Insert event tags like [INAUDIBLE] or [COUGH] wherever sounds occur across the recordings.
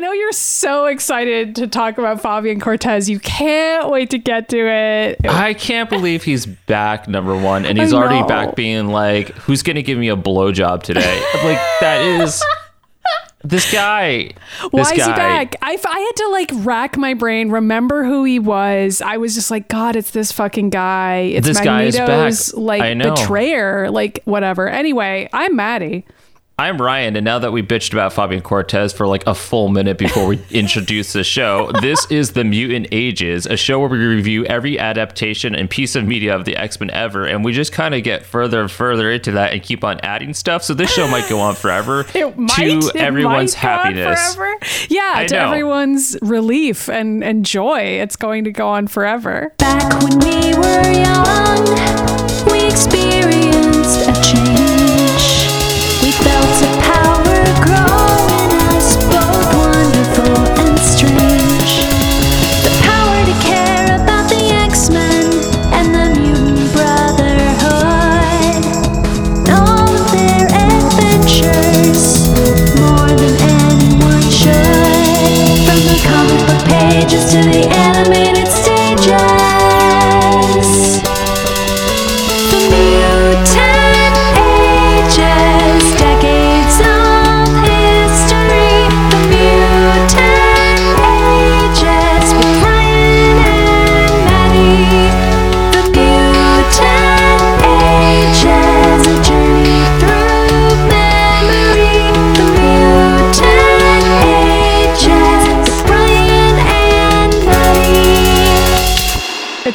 know you're so excited to talk about Fabian Cortez. You can't wait to get to it. I can't believe he's back, number one, and he's already back being like, "Who's gonna give me a blowjob today?" like that is this guy. Why this is he back? I, I had to like rack my brain, remember who he was. I was just like, God, it's this fucking guy. It's This guy is Magneto's back. like I know. betrayer, like whatever. Anyway, I'm Maddy. I'm Ryan, and now that we bitched about Fabian Cortez for like a full minute before we [LAUGHS] introduce the show, this is The Mutant Ages, a show where we review every adaptation and piece of media of the X Men ever, and we just kind of get further and further into that and keep on adding stuff. So this show might go on forever [LAUGHS] It might to it everyone's might go on happiness. forever. Yeah, I to know. everyone's relief and, and joy. It's going to go on forever. Back when we were young,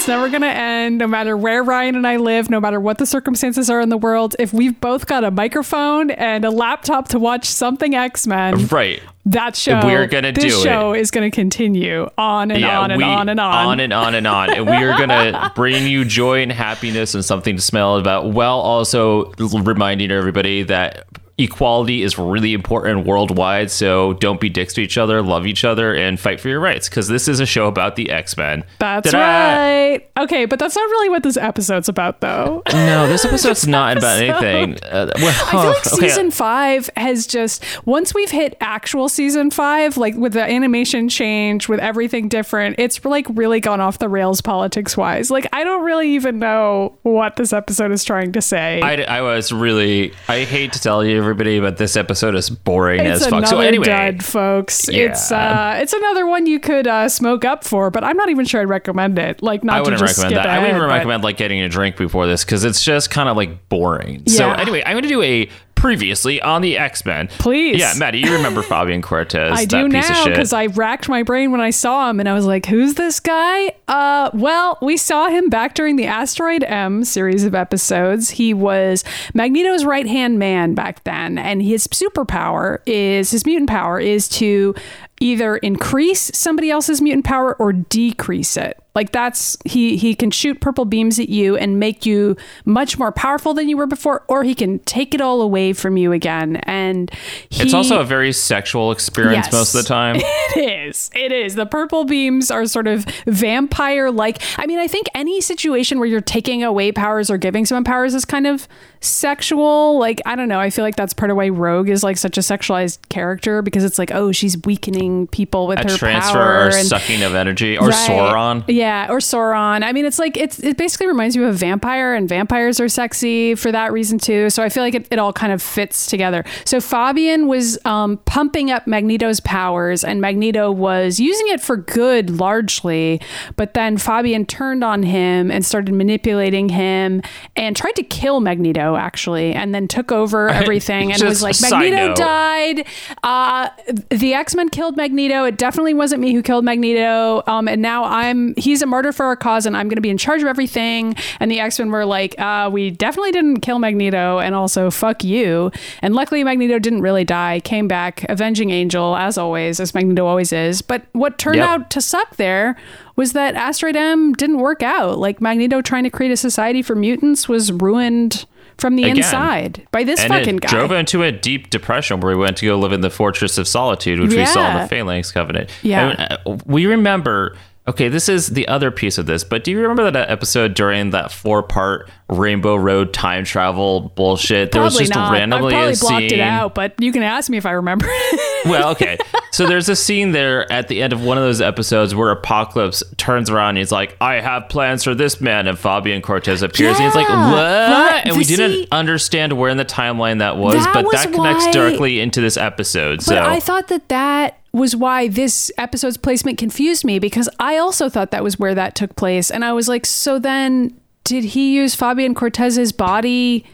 It's never going to end, no matter where Ryan and I live, no matter what the circumstances are in the world. If we've both got a microphone and a laptop to watch something X Men, Right. that show, We're gonna this do it. show is going to continue on and on and we- on and on. on and on and on. And we are gonna [LAUGHS] bring you joy and happiness and something to smell about, while also reminding everybody that equality is really important worldwide. So don't be dicks to each other, love each other, and fight for your rights. Because this is a show about the X Men. That's right. Okay, but that's not really what this episode's about, though. [LAUGHS] No, this episode's not about anything. [LAUGHS] Uh, well, I feel like [LAUGHS] okay. season five has just once we've hit actual season five, like with the animation change, with everything different, it's like really gone off the rails politics wise. Like I don't really even know what this episode is trying to say. I, I was really. I hate to tell you, everybody, but this episode is boring it's as fuck. So anyway, dud, folks. It's uh, it's another one you could uh, smoke up for, but I'm not even sure I'd recommend it. Like not I wouldn't just recommend skip that. I wouldn't even but- recommend like getting a drink before this because it's just kind of like boring. So anyway, I'm going to do a previously on the X Men. Please. Yeah, Maddy, you remember [LAUGHS] Fabian Cortez? I do now because I racked my brain when I saw him and I was like, who's this guy? Uh, well, we saw him back during the Asteroid M series of episodes. He was Magneto's right hand man back then, and his superpower is his mutant power is to either increase somebody else's mutant power or decrease it. Like that's he he can shoot purple beams at you and make you much more powerful than you were before, or he can take it all away from you again. And he, it's also a very sexual experience Yes. most of the time. [LAUGHS] it is. It is. The purple beams are sort of vampire like. I mean, I think any situation where you're taking away powers or giving someone powers is kind of sexual. Like, I don't know. I feel like that's part of why Rogue is like such a sexualized character because it's like, oh, she's weakening people with A her transfer power or and sucking of energy or Right. Sauron. Yeah, or Sauron. I mean, it's like it's it basically reminds me of a vampire, and vampires are sexy for that reason too. So I feel like it, it all kind of fits together. So Fabian was um, pumping up Magneto's powers, and Magneto was using it for good largely. But then Fabian turned on him and started manipulating him, and tried to kill Magneto actually, and then took over [LAUGHS] everything and was like, Magneto died. Uh, the X Men killed Magneto. It definitely wasn't me who killed Magneto. Um, and now I'm he's a martyr for our cause, and I'm going to be in charge of everything. And the X Men were like, uh, we definitely didn't kill Magneto, and also fuck you. And luckily, Magneto didn't really die. Came back, avenging Angel as always, as Magneto always is. But what turned Yep. out to suck there was that Asteroid M didn't work out. Like Magneto trying to create a society for mutants was ruined. From the Again. inside by this and fucking it guy. drove into a deep depression where he went to go live in the Fortress of Solitude, which we saw in the Phalanx Covenant. Yeah. And, uh, we remember Okay, this is the other piece of this, but do you remember that episode during that four part Rainbow Road time travel bullshit? There was Probably just not. randomly I probably a blocked scene. it out, but you can ask me if I remember. [LAUGHS] Well, okay. So there's a scene there at the end of one of those episodes where Apocalypse turns around and he's like, I have plans for this man. And Fabian Cortez appears and he's like, Yeah. What? And we See- didn't understand where in the timeline that was, That but was that connects why- directly into this episode. But so I thought that that was why this episode's placement confused me because I also thought that was where that took place. And I was like, so then did he use Fabian Cortez's body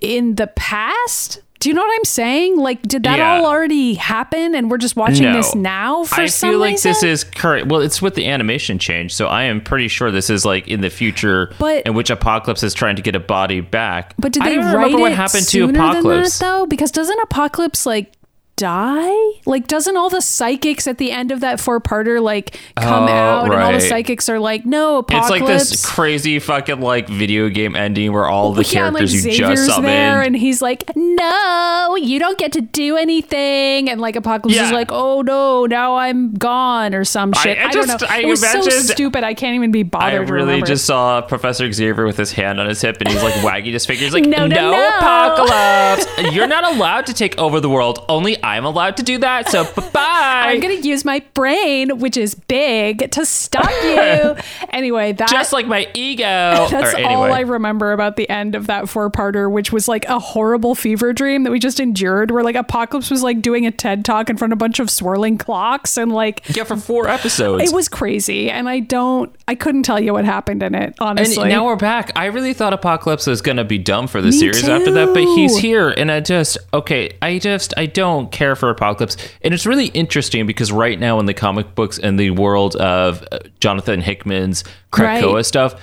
in the past? Do you know what I'm saying? Like, did that Yeah. all already happen and we're just watching No. this now for some reason? I some feel like reason? this is current. Well, it's with the animation change, so I am pretty sure this is like in the future, But- in which Apocalypse is trying to get a body back. But did I they don't write remember what happened to Apocalypse. than that though? Because doesn't Apocalypse like die? Like, doesn't all the psychics at the end of that four-parter like come Oh, out and all the psychics are like, no, apocalypse. It's like this crazy fucking like video game ending where all the yeah, characters like you Xavier's just summoned. there, and he's like, "No, you don't get to do anything." And like Apocalypse is like, "Oh no, now I'm gone" or some I- shit. I, I don't just- know. I it was so stupid. I can't even be bothered. to really just saw Professor Xavier with his hand on his hip and he's like wagging his finger. He's like, [LAUGHS] No, no, no." Apocalypse! You're not allowed to take over the world. Only I'm allowed to do that. So [LAUGHS] bye bye. I'm gonna use my brain, which is big, to stop you. [LAUGHS] anyway, that Just like my ego. [LAUGHS] That's anyway. all I remember about the end of that four parter, which was like a horrible fever dream that we just endured, where like Apocalypse was like doing a TED talk in front of a bunch of swirling clocks and like Yeah, for four episodes. it was crazy. And I don't, I couldn't tell you what happened in it, Honestly, and now we're back. I really thought Apocalypse was gonna be dumb for the Me series after that, but he's here, and I just okay. I just I don't care for Apocalypse, and it's really interesting because right now in the comic books and the world of uh, Jonathan Hickman's Krakoa Right. stuff.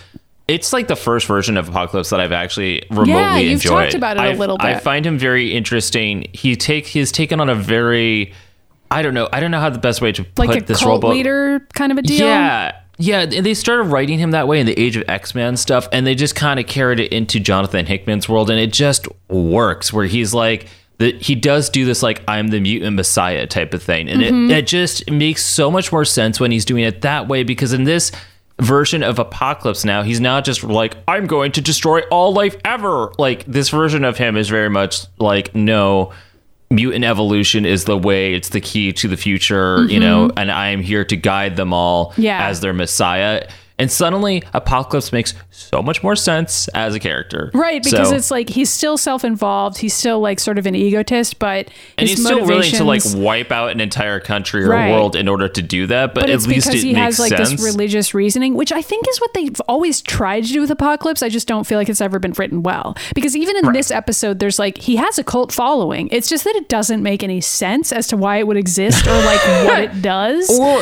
It's like the first version of Apocalypse that I've actually remotely Yeah, you've enjoyed. talked about it a I've- little I find him very interesting. He take he's taken on a very I don't know. I don't know how the best way to like put a this cult role, leader kind of a deal. yeah. Yeah, they started writing him that way in the Age of X Men stuff, and they just kind of carried it into Jonathan Hickman's world, and it just works. Where he's like, the, he does do this like I'm the mutant messiah type of thing, and Mm-hmm. it, it just makes so much more sense when he's doing it that way. Because in this version of Apocalypse now, he's not just like I'm going to destroy all life ever. Like this version of him is very much like no mutant evolution is the way it's the key to the future you know and i am here to guide them all Mm-hmm. Yeah. as their messiah and suddenly apocalypse makes so much more sense as a character Right, because So- it's like he's still self-involved. He's still like sort of an egotist, but and he's still willing to like wipe out an entire country or Right. world in order to do that but, but at it's least because it he makes has like sense this religious reasoning, which I think is what they've always tried to do with Apocalypse. I just don't feel like it's ever been written well. Because even in this episode, there's like he has a cult following. It's just that it doesn't make any sense as to why it would exist or like what [LAUGHS] it does. or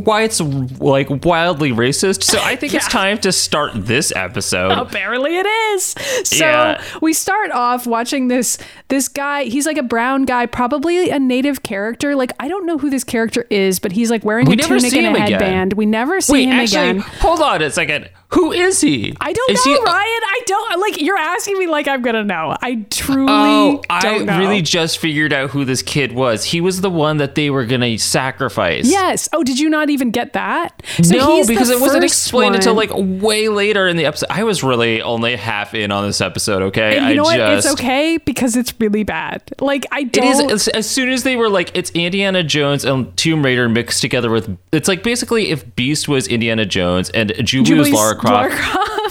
why it's like wildly racist so i think it's time to start this episode oh, Apparently it is. So Yeah. we start off watching this this guy, he's like a brown guy, probably a native character. Like I don't know who this character is, but he's like wearing We a tunic and a him again. We never see wait him actually again. hold on a second who is he I don't Is know, he- Ryan. I don't like you're asking me like I'm gonna know. I truly Oh, I know. really just figured out who this kid was. He was the one that they were gonna sacrifice. Yes. Oh, did you not even get that? So no, because it wasn't explained until like way later in the episode. I was really only half in on this episode. Okay, And you know I what? just It's okay because it's really bad. Like I It don't. is as, as soon as they were like it's Indiana Jones and Tomb Raider mixed together with it's like basically if Beast was Indiana Jones and Jubilee was Lara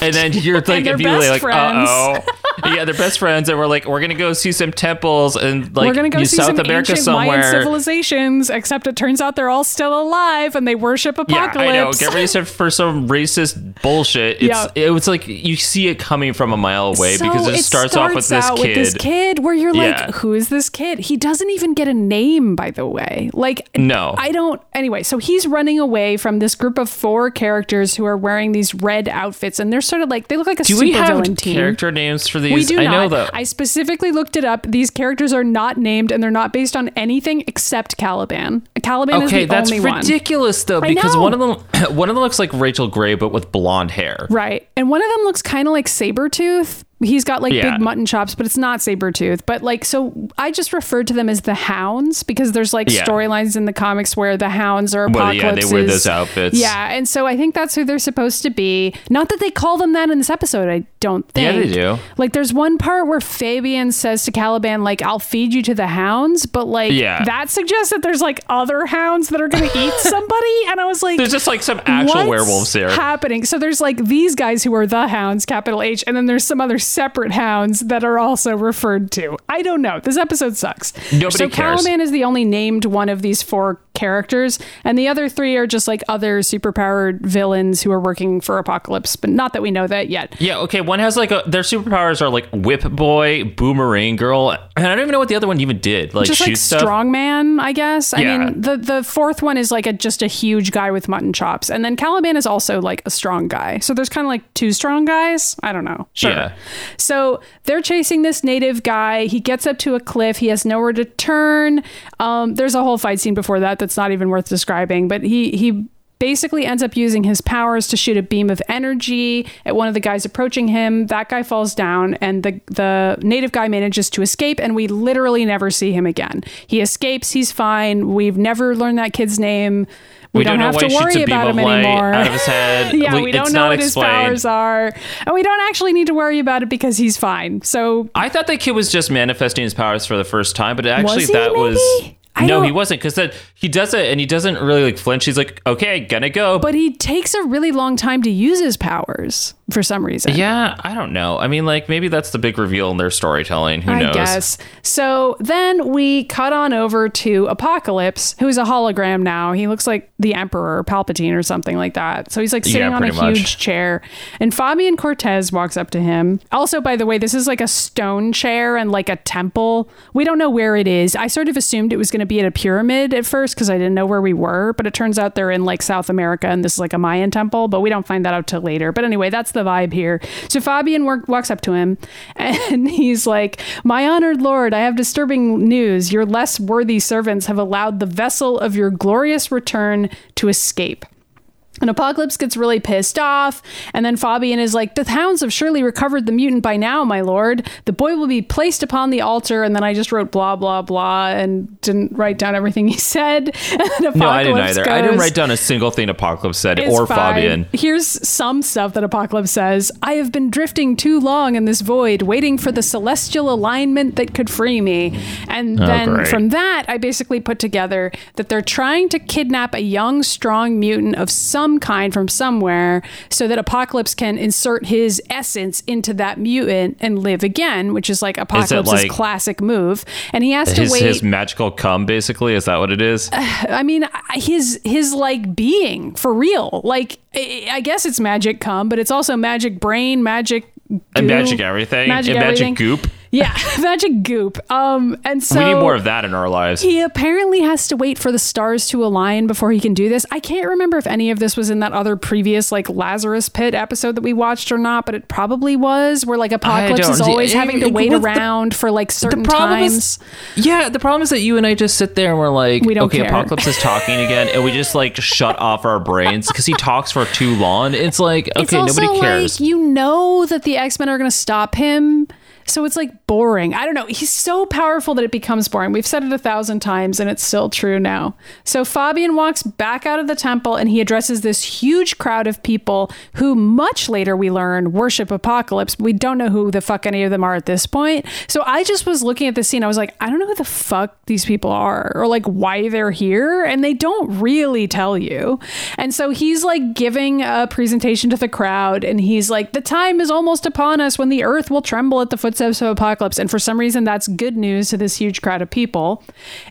And then you're [LAUGHS] like immediately best like uh oh [LAUGHS] [LAUGHS] yeah they're best friends and we're like we're gonna go see some temples and like We're gonna go see South some America ancient Mayan somewhere. civilizations. Except it turns out they're all still alive and they worship apocalypse. Yeah, I know. Get ready for some racist bullshit. It's Yeah. it was like you see it coming from a mile away So because it, starts, off with this kid. with this kid where you're like, Yeah. who is this kid? He doesn't even get a name, by the way. Like, No. I don't. Anyway, so he's running away from this group of four characters who are wearing these red outfits, and they're sort of like they look like a Do we have team. character names for these? We do I not. know that. I specifically looked it up. These characters are not named, and they're not based on anything except Caliban. Caliban okay, is the only one. Okay, that's ridiculous though because one of them [CLEARS THROAT] one of them looks like Rachel Grey but with blonde hair. Right. And one of them looks kind of like Sabretooth, He's got like Yeah. big mutton chops, but it's not Sabretooth. But like, so I just referred to them as the hounds because there's like Yeah. storylines in the comics where the hounds are Well, yeah, they wear those outfits. Yeah. And so I think that's who they're supposed to be. Not that they call them that in this episode, I don't think. Yeah, they do. Like, there's one part where Fabian says to Caliban, like, I'll feed you to the hounds, but like, Yeah. that suggests that there's like other hounds that are going [LAUGHS] to eat somebody. And I was like, There's just like some actual werewolves here. happening? So there's like these guys who are the hounds, capital H, and then there's some other separate hounds that are also referred to. I don't know. This episode sucks. Nobody so cares. Caliban is the only named one of these four characters, and the other three are just like other superpowered villains who are working for Apocalypse, but not that we know that yet. Yeah, okay. One has like a their superpowers are like Whip Boy, Boomerang Girl, and I don't even know what the other one even did. Like just shoot like stuff. strongman, I guess. I Yeah. mean, the the fourth one is like a just a huge guy with mutton chops, and then Caliban is also like a strong guy. So there's kind of like two strong guys. I don't know. Sure. Yeah. So they're chasing this native guy. He gets up to a cliff. He has nowhere to turn. Um, there's a whole fight scene before that that's not even worth describing. But he he basically ends up using his powers to shoot a beam of energy at one of the guys approaching him. That guy falls down, and the the native guy manages to escape, and we literally never see him again. He escapes. He's fine. We've never learned that kid's name. We, We don't, don't know have why to worry about him anymore. out of his head. [LAUGHS] yeah, We- we don't know what his powers are, and we don't actually need to worry about it because he's fine. So I thought that kid was just manifesting his powers for the first time, but actually Was that was? I no, don't- he wasn't because that he does it and he doesn't really like flinch. He's like, okay, gonna go. But he takes a really long time to use his powers for some reason. yeah, I don't know. I mean, like maybe that's the big reveal in their storytelling. Who I knows? guess. So then we cut on over to Apocalypse, who's a hologram now. He looks like the Emperor Palpatine or something like that. So he's like sitting Yeah, on a much. huge chair. And Fabian Cortez walks up to him. Also, by the way, this is like a stone chair and like a temple. We don't know where it is. I sort of assumed it was going to be at a pyramid at first because I didn't know where we were, but it turns out they're in like South America and this is like a Mayan temple, but we don't find that out till later. But anyway, that's the vibe here. So Fabian work, walks up to him and [LAUGHS] he's like, My honored lord, I have disturbing news. Your less worthy servants have allowed the vessel of your glorious return to escape. And Apocalypse gets really pissed off. And then Fabian is like, The hounds have surely recovered the mutant by now, my lord. The boy will be placed upon the altar. And then I just wrote blah, blah, blah, and didn't write down everything he [LAUGHS] said. No, I didn't either. I didn't write down a single thing Apocalypse said or fine. Fabian. Here's some stuff that Apocalypse says. I have been drifting too long in this void, waiting for the celestial alignment that could free me. And Oh, then great. from that, I basically put together that they're trying to kidnap a young, strong mutant of some kind from somewhere so that Apocalypse can insert his essence into that mutant and live again, which is like Apocalypse's like classic move. And he has to His, wait. his magical cum, basically, is that what it is? [SIGHS] I mean, his his like being for real. Like I guess it's magic cum, but it's also magic brain, magic And magic everything, magic and magic goop. Yeah, [LAUGHS] magic goop. Um, and so we need more of that in our lives. he apparently has to wait for the stars to align before he can do this. I can't remember if any of this was in that other previous like Lazarus Pit episode that we watched or not, but it probably was. Where like Apocalypse is always it- having to it- wait well, the- around for like certain times. is- Yeah, the problem is that you and I just sit there and we're like, We don't okay, care. Apocalypse is talking again, and we just like shut off our brains because he talks for too long. It's like, okay, it's nobody cares. like you know that the X Men are going to stop him. So it's like boring. I don't know. He's so powerful that it becomes boring. We've said it a thousand times and it's still true now. So Fabian walks back out of the temple and he addresses this huge crowd of people who much later we learn worship Apocalypse. We don't know who the fuck any of them are at this point. So I just was looking at the scene. I was like, I don't know who the fuck these people are or like why they're here. And they don't really tell you. And so he's like giving a presentation to the crowd and he's like, the time is almost upon us when the earth will tremble at the footsteps of apocalypse. And for some reason, that's good news to this huge crowd of people.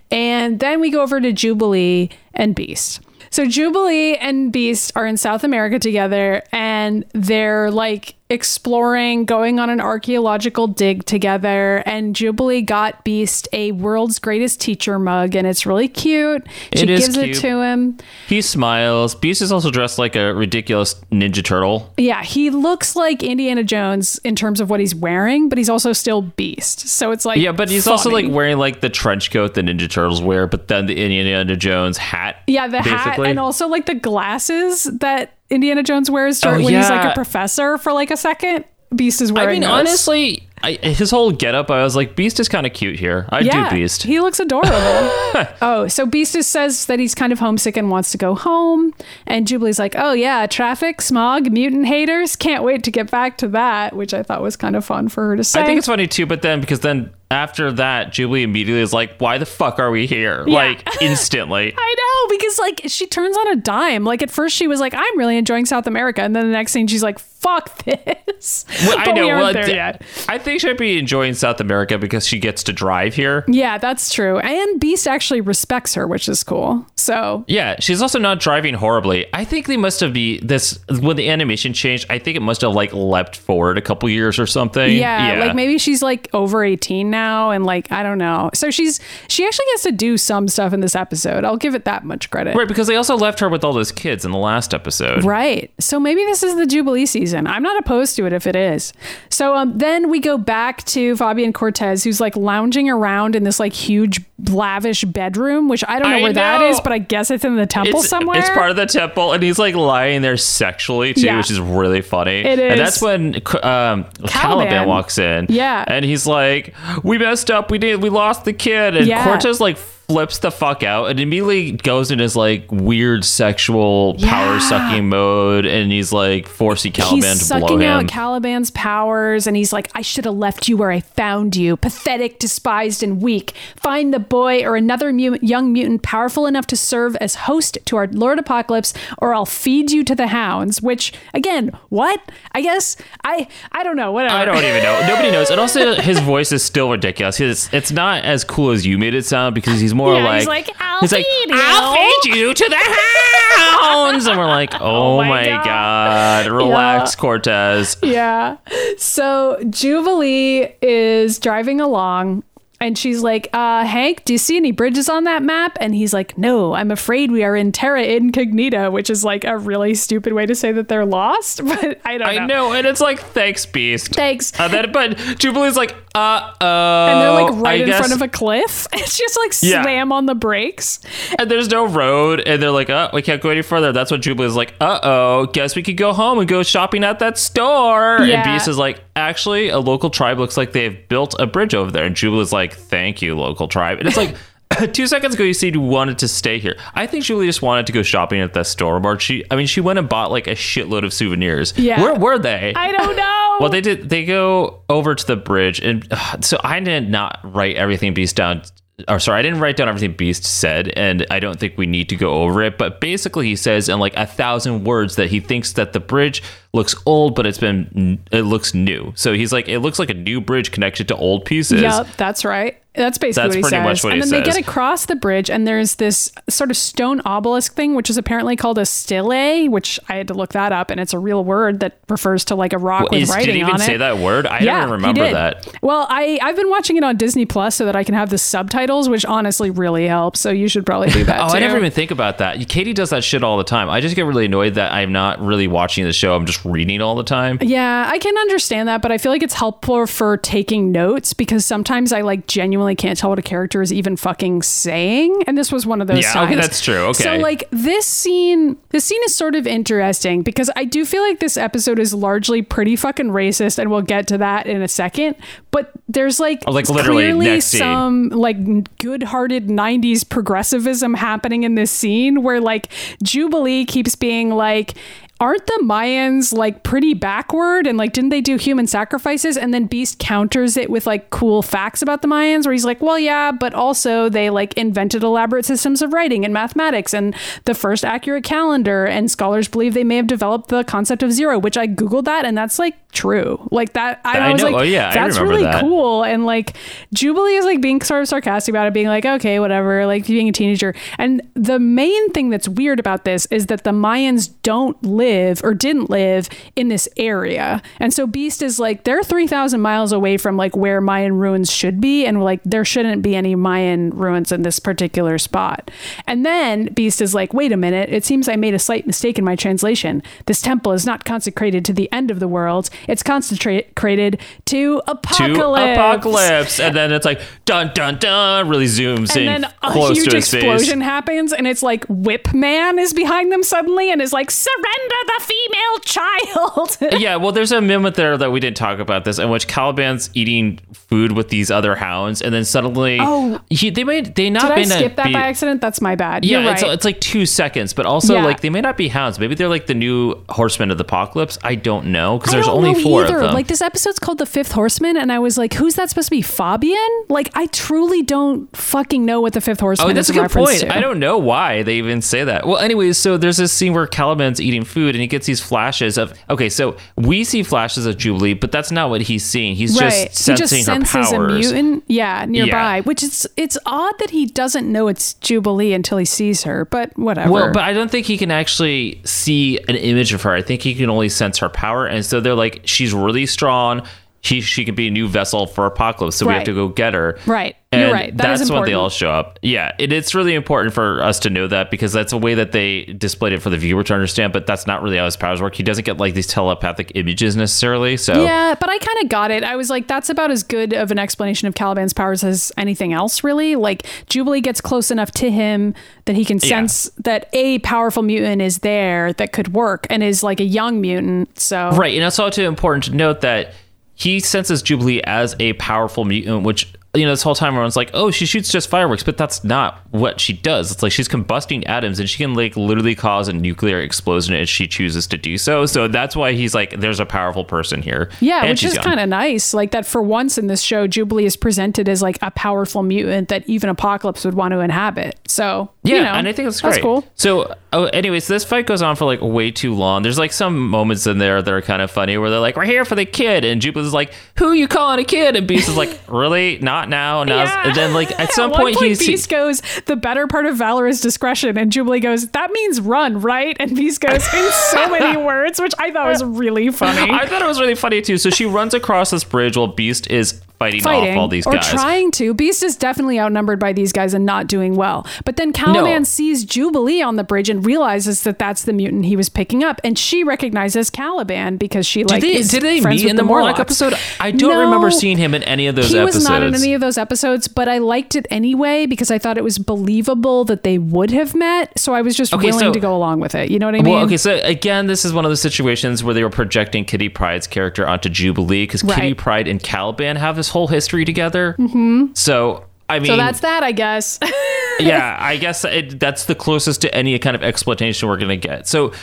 And then we go over to Jubilee and Beast. So Jubilee and Beast are in South America together and they're like exploring, going on an archaeological dig together. And Jubilee got Beast a world's greatest teacher mug and it's really cute. She It gives it to him. He smiles. Beast is also dressed like a ridiculous Ninja Turtle. Yeah, he looks like Indiana Jones in terms of what he's wearing, but he's also still Beast. So it's like Yeah, but he's also like wearing like the trench coat the Ninja Turtles wear, but then the Indiana Jones hat. yeah, the hat and also like the glasses that Indiana Jones wears dur- Oh, when he's like a professor for like a second. Beast is wearing. I mean, those. honestly, I, his whole getup, I was like, Beast is kind of cute here. I yeah, do Beast. He looks adorable. [LAUGHS] oh, so Beast is- says that he's kind of homesick and wants to go home. And Jubilee's like, oh, yeah, traffic, smog, mutant haters. Can't wait to get back to that, which I thought was kind of fun for her to say. I think it's funny too, but then because then after that, Jubilee immediately is like, "Why the fuck are we here?" Yeah. Like [LAUGHS] instantly. I know because like she turns on a dime. Like at first she was like, "I'm really enjoying South America," and then the next thing she's like, "Fuck this." Well, I know. we well, there th- yet. I think she'd be enjoying South America because she gets to drive here. Yeah, that's true. And Beast actually respects her, which is cool. So Yeah, she's also not driving horribly. I think they must have be this when the animation changed. I think it must have like leapt forward a couple years or something. yeah, like maybe she's like over 18 now and like I don't know. So she's she actually gets to do some stuff in this episode. I'll give it that much credit. right because they also left her with all those kids in the last episode. Right. So maybe this is the Jubilee season. I'm not opposed to it if it is. So um, then we go back to Fabian Cortez, who's like lounging around in this like huge, lavish bedroom, which I don't know I where that know. is, but I guess it's in the temple It's, somewhere. it's part of the temple, and he's like lying there sexually too, Yeah. which is really funny. It and that's when um, Caliban walks in. Yeah. and he's like, "We messed up. We did. We lost the kid." And Yeah. Cortez like flips the fuck out and immediately goes in his like weird sexual Yeah. power sucking mode, and he's like forcing Caliban he's to blow sucking him. out Caliban's powers, and he's like, "I should have left you where I found you, pathetic, despised, and weak. Find the boy or another mu- young mutant powerful enough to serve as host to our Lord Apocalypse, or I'll feed you to the hounds." Which, again, what? I guess I I don't know. Whatever. I don't even know. [LAUGHS] Nobody knows. And also, his voice is still ridiculous. His, it's not as cool as you made it sound because he's more Yeah, like, he's like, "I'll he's like, feed you." I'll feed you to the hounds. And we're like, [LAUGHS] oh, oh, my my God. God. Relax, Cortez. yeah. So Jubilee is driving along and she's like, uh, Hank, do you see any bridges on that map? And he's like, No, I'm afraid we are in Terra Incognita, which is like a really stupid way to say that they're lost. [LAUGHS] But I don't know. I know. And it's like, thanks, Beast. Thanks. Then, but Jubilee's like, uh oh. And they're like right in front of a cliff. [LAUGHS] It's just like Yeah. slam on the brakes. And there's no road. And they're like, oh, we can't go any further. That's when Jubilee's like, uh oh, guess we could go home and go shopping at that store. Yeah. And Beast is like, actually, a local tribe looks like they've built a bridge over there. And Jubilee's like, thank you, local tribe. And it's like, [LAUGHS] Two seconds ago, you said you wanted to stay here. I think Julie just wanted to go shopping at the store. Or she, I mean, she went and bought like a shitload of souvenirs. Yeah. Where were they? I don't know. Well, they did. They go over to the bridge, and uh, [SIGHS] so I did not write everything Beast down. Or sorry, I didn't write down everything Beast said, and I don't think we need to go over it. But basically, he says in like a thousand words that he thinks that the bridge looks old, but it's been it looks new. So he's like, it looks like a new bridge connected to old pieces. Yep, that's right. That's basically That's what he pretty says. much what and he then they says. get across the bridge, and there's this sort of stone obelisk thing, which is apparently called a stele, which I had to look that up, and it's a real word that refers to like a rock Well, with is, did writing he even on say it. that word? I don't he remember did. that. Well, I I've been watching it on Disney Plus so that I can have the subtitles, which honestly really helps. So you should probably do [LAUGHS] that. Oh, too. I never even think about that. Katie does that shit all the time. I just get really annoyed that I'm not really watching the show. I'm just reading all the time. Yeah, I can understand that, but I feel like it's helpful for taking notes because sometimes I like genuinely can't tell what a character is even fucking saying, and this was one of those Yeah, times. okay, that's true. Okay. So like this scene, this scene is sort of interesting because I do feel like this episode is largely pretty fucking racist, and we'll get to that in a second. But there's like Oh, like, literally clearly next scene. some like good-hearted 90s progressivism happening in this scene where like Jubilee keeps being like aren't the Mayans like pretty backward? And like didn't they do human sacrifices? And then Beast counters it with like cool facts about the Mayans where he's like well yeah but also they like invented elaborate systems of writing and mathematics and the first accurate calendar. And scholars believe they may have developed the concept of zero which I googled that and that's like true. Like that I, I was know. like Oh, yeah, that's really that. cool. And like Jubilee is like being sort of sarcastic about it being like okay whatever like being a teenager. And the main thing that's weird about this is that the Mayans don't live or didn't live in this area. And so Beast is like they're 3000 miles away from like where Mayan ruins should be. And like there shouldn't be any Mayan ruins in this particular spot. And then Beast is like wait a minute. It seems I made a slight mistake in my translation. This temple is not consecrated to the end of the world. It's consecrated to apocalypse To apocalypse, and then it's like dun dun dun. Really zooms in and then a close huge to explosion face. happens and it's like whip man is behind them suddenly and is like surrender the female child. [LAUGHS] yeah, well, there's a moment there that we didn't talk about this, in which Caliban's eating food with these other hounds, and then suddenly, Oh. he, they may they not Did I skip that be, by accident? That's my bad. Yeah, You're it's, right. it's like two seconds, but also Yeah. like they may not be hounds. Maybe they're like the new horsemen of the apocalypse. I don't know because there's only four either. of them. Like this episode's called The Fifth Horseman, and I was like, "Who's that supposed to be? Fabian?" Like, I truly don't fucking know what the Fifth Horseman Oh, that's is a good point. to. I don't know why they even say that. Well, anyways, so there's this scene where Caliban's eating food and he gets these flashes of. Okay, so we see flashes of Jubilee, but that's not what he's seeing. He's Right, just he sensing just her senses a mutant, yeah, nearby. Yeah. Which is it's odd that he doesn't know it's Jubilee until he sees her, but whatever. Well, but I don't think he can actually see an image of her. I think he can only sense her power. And so they're like, she's really strong. She she could be a new vessel for Apocalypse, so we have to go get her. Right. And You're right. That that's when they all show up. Yeah, it, it's really important for us to know that because that's a way that they displayed it for the viewer to understand. But that's not really how his powers work. He doesn't get like these telepathic images necessarily. So Yeah, but I kind of got it. I was like, that's about as good of an explanation of Caliban's powers as anything else, really. Like, Jubilee gets close enough to him that he can Yeah. sense that a powerful mutant is there that could work and is like a young mutant. So, Right, and it's also too important to note that he senses Jubilee as a powerful mutant, which you know this whole time everyone's like, oh, she shoots just fireworks, but that's not what she does. It's like she's combusting atoms, and she can like literally cause a nuclear explosion if she chooses to do so. So that's why he's like, there's a powerful person here. yeah, and which she's is kind of nice. Like, that for once in this show, Jubilee is presented as like a powerful mutant that even Apocalypse would want to inhabit. So, Yeah, you know, and I think that's great. That's cool. So, oh, anyways, this fight goes on for like way too long. There's like some moments in there that are kind of funny where they're like, "We're here for the kid," and Jubilee's like, "Who you calling a kid?" And Beast is like, "Really? Not now?" Now, Yeah. and then like at some one point, he's Beast goes, "The better part of valor is discretion," and Jubilee goes, "That means run, right?" And Beast goes in so [LAUGHS] many words, which I thought was really funny. I thought it was really funny too. So she runs across this bridge while Beast is fighting, Fighting off all these or guys. trying to. Beast is definitely outnumbered by these guys and not doing well. But then Caliban No. sees Jubilee on the bridge and realizes that that's the mutant he was picking up, and she recognizes Caliban because she like did they, did they meet in the Morlock episode? I don't No. remember seeing him in any of those he episodes. was not in any of those episodes, but I liked it anyway because I thought it was believable that they would have met. So I was just Okay, willing so- to go along with it. You know what I mean? Well, okay, so again, this is one of the situations where they were projecting Kitty Pryde's character onto Jubilee because Kitty Right. Pryde and Caliban have this whole history together. Mm-hmm. So, I mean, So that's that, I guess. [LAUGHS] yeah, I guess it, that's the closest to any kind of explanation we're going to get. So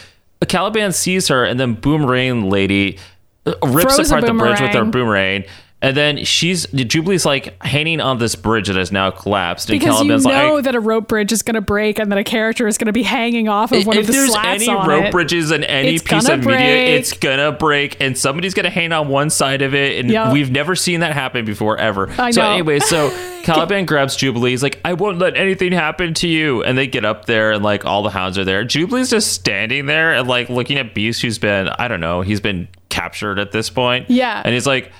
Caliban sees her, and then Boomerang Lady uh, rips Throws apart the bridge with her boomerang. And then she's Jubilee's like hanging on this bridge that has now collapsed. And because you know like, that a rope bridge is going to break and that a character is going to be hanging off of one if of the there's slats any on rope it. bridges in any piece of media, it's gonna break, and somebody's gonna hang on one side of it, and Yep. we've never seen that happen before ever. I so know. anyway, so [LAUGHS] Caliban grabs Jubilee. He's like, "I won't let anything happen to you," and they get up there, and like all the hounds are there. Jubilee's just standing there and like looking at Beast, who's been I don't know, he's been captured at this point. Yeah. and he's like.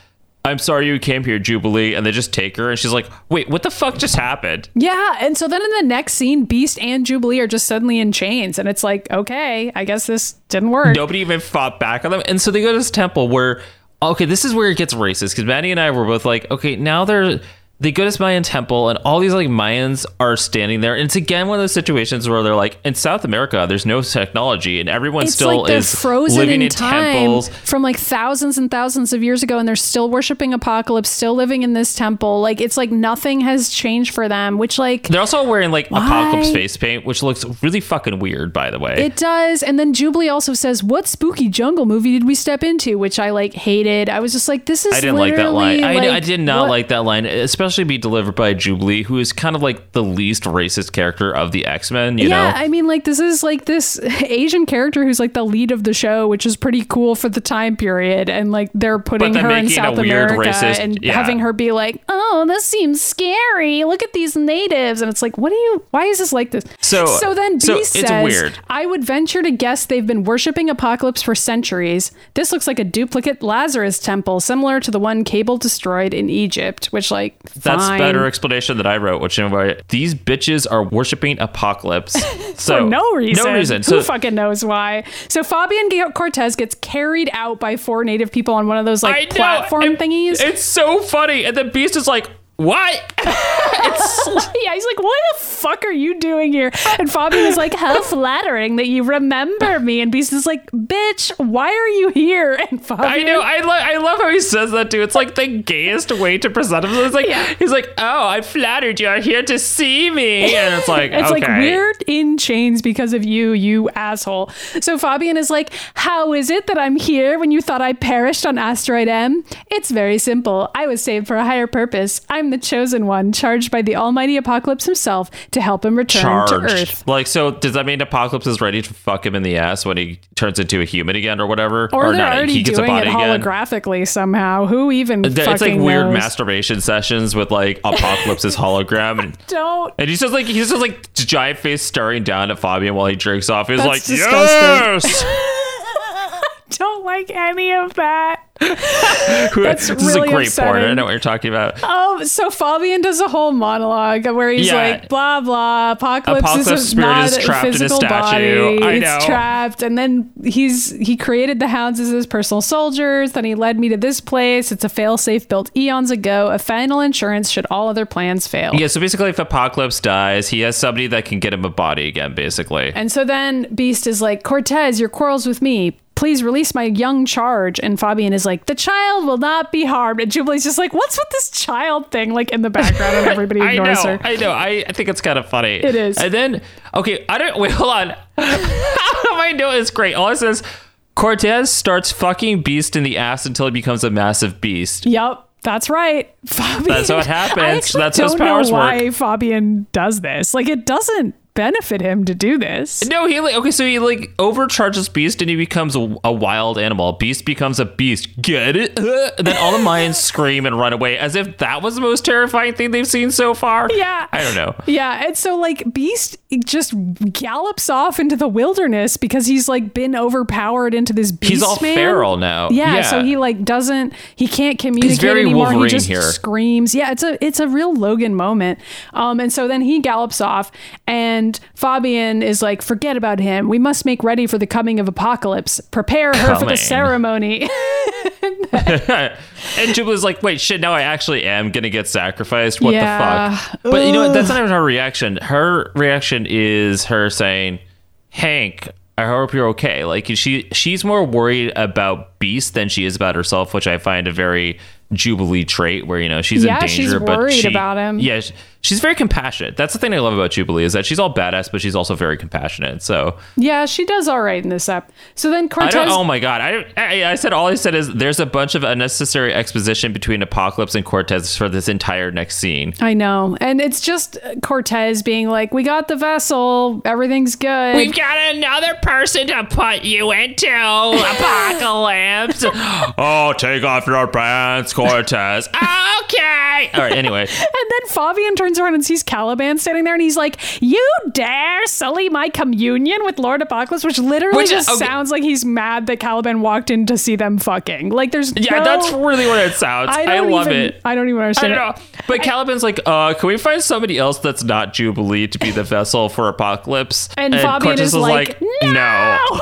I'm sorry you came here, Jubilee, and they just take her, and she's like, "Wait, what the fuck just happened?" Yeah, and so then in the next scene, Beast and Jubilee are just suddenly in chains, and it's like, okay, I guess this didn't work. nobody even fought back on them. And so they go to this temple where, okay, this is where it gets racist because Maddy and I were both like, okay, now they're. They go to this Mayan temple, and all these like Mayans are standing there. And it's again one of those situations where they're like, in South America, there's no technology, and everyone It's still like is frozen living in, in, time temples. from like thousands and thousands of years ago, and they're still worshiping Apocalypse, still living in this temple. Like it's like nothing has changed for them, which like They're also wearing like Why? apocalypse face paint, which looks really fucking weird, by the way. It does. And then Jubilee also says, What spooky jungle movie did we step into? Which I like hated. I was just like, This is I didn't like that line. I, I did not what- like that line, especially be delivered by Jubilee, who is kind of like the least racist character of the X Men. You yeah, know, I mean, like this is like this [LAUGHS] Asian character who's like the lead of the show, which is pretty cool for the time period. And like they're putting her in South America racist- and yeah. having her be like, "Oh, this seems scary. Look at these natives." And it's like, what do you? Why is this like this? So- so then so Beast it's says, weird. I would venture to guess they've been worshiping Apocalypse for centuries. This looks like a duplicate Lazarus temple, similar to the one Cable destroyed in Egypt. Which, like, That's fine. better explanation that I wrote, which is these bitches are worshiping apocalypse. [LAUGHS] So for no reason. No reason. Who So fucking knows why? So Fabian Cortez gets carried out by four native people on one of those like platform thingies. It's so funny. And the beast is like, what? [LAUGHS] [LAUGHS] yeah, he's like, what the fuck are you doing here? And Fabian is like, how flattering that you remember me. And Beast is like, bitch, why are you here? And Fabian, I know. I, lo- I love how he says that too. It's like the gayest way to present himself. It's like Yeah. he's like, "Oh, I flattered you. Are here to see me," and it's like, It's okay. like we're in chains because of you, you asshole. So Fabian is like, How is it that I'm here when you thought I perished on Asteroid M? It's very simple. I was saved for a higher purpose. I'm the chosen one, charged by the almighty Apocalypse himself to help him return charged. to Earth. Like, so does that mean Apocalypse is ready to fuck him in the ass when he turns into a human again or whatever? Or, they're not, already he gets a doing it body again? holographically somehow. Who even It's like weird knows? masturbation sessions with like Apocalypse's [LAUGHS] hologram and Don't. And he's just like he's just like giant face staring down at Fabian while he jerks off. He's That's like, disgusting. yes. [LAUGHS] [LAUGHS] Don't like any of that. [LAUGHS] this is a really great porn. I upsetting. know what you're talking about. Oh, so Fabian does a whole monologue where he's Yeah. like, blah blah. Apocalypse, Apocalypse is spirit not is a trapped in a physical statue. body. I it's trapped, and then he's he created the hounds as his personal soldiers. Then he led me to this place. It's a failsafe built eons ago. A final insurance should all other plans fail. Yeah, so basically, if Apocalypse dies, he has somebody that can get him a body again, basically. And so then Beast is like, Cortez, your quarrels with me. Please release my young charge. And Fabian is like, the child will not be harmed. And Jubilee's just like, what's with this child thing? Like in the background, and [LAUGHS] everybody I know, ignores her. I know. I, I think it's kind of funny. It is. And then, okay, I don't. Wait, hold on. [LAUGHS] I note is great. All it says, Cortez starts fucking Beast in the ass until he becomes a massive beast. Yep, that's right. Fabian. That's how it happens. I That's how his don't powers know why work. Fabian does this. Like, it doesn't benefit him to do this. No, he like okay, so he like overcharges Beast and he becomes a, a wild animal. Beast becomes a beast. Get it? [LAUGHS] Uh, then all the Mayans [LAUGHS] scream and run away as if that was the most terrifying thing they've seen so far. Yeah. I don't know. Yeah, and so like Beast just gallops off into the wilderness because he's like been overpowered into this beast. He's all man. feral now. Yeah, Yeah. so he like doesn't he can't communicate very anymore. Wolverine he just here. screams. Yeah, it's a it's a real Logan moment. Um, and so then he gallops off, and Fabian is like, "Forget about him. We must make ready for the coming of apocalypse. Prepare her for the ceremony." [LAUGHS] and Jubilee's like, wait, shit, now I actually am gonna get sacrificed. What Yeah. the fuck? But you know what? That's not even her reaction. Her reaction is her saying, Hank, I hope you're okay. Like she she's more worried about Beast than she is about herself, which I find a very Jubilee trait where, you know, she's Yeah, in danger, she's but worried she- about him. Yeah, she's very compassionate. That's the thing I love about Jubilee is that she's all badass, but she's also very compassionate. So yeah, she does all right in this ep. So then Cortez. Oh my god! I, I I said all I said is there's a bunch of unnecessary exposition between Apocalypse and Cortez for this entire next scene. I know. And it's just Cortez being like, we got the vessel. Everything's good. We've got another person to put you into [LAUGHS] Apocalypse. oh, take off your pants, Cortez. [LAUGHS] okay. All right. Anyway, and then Fabian turns around and sees Caliban standing there and he's like, You dare sully my communion with Lord Apocalypse? Which literally Which- just okay. sounds like he's mad that Caliban walked in to see them fucking. Like, there's yeah, no- that's really what it sounds. I, I, love even, it. I don't even I understand don't it. know. But Caliban's like, uh, can we find somebody else that's not Jubilee to be the vessel for Apocalypse? And Fabian Cortez is like, no. "No!" [LAUGHS]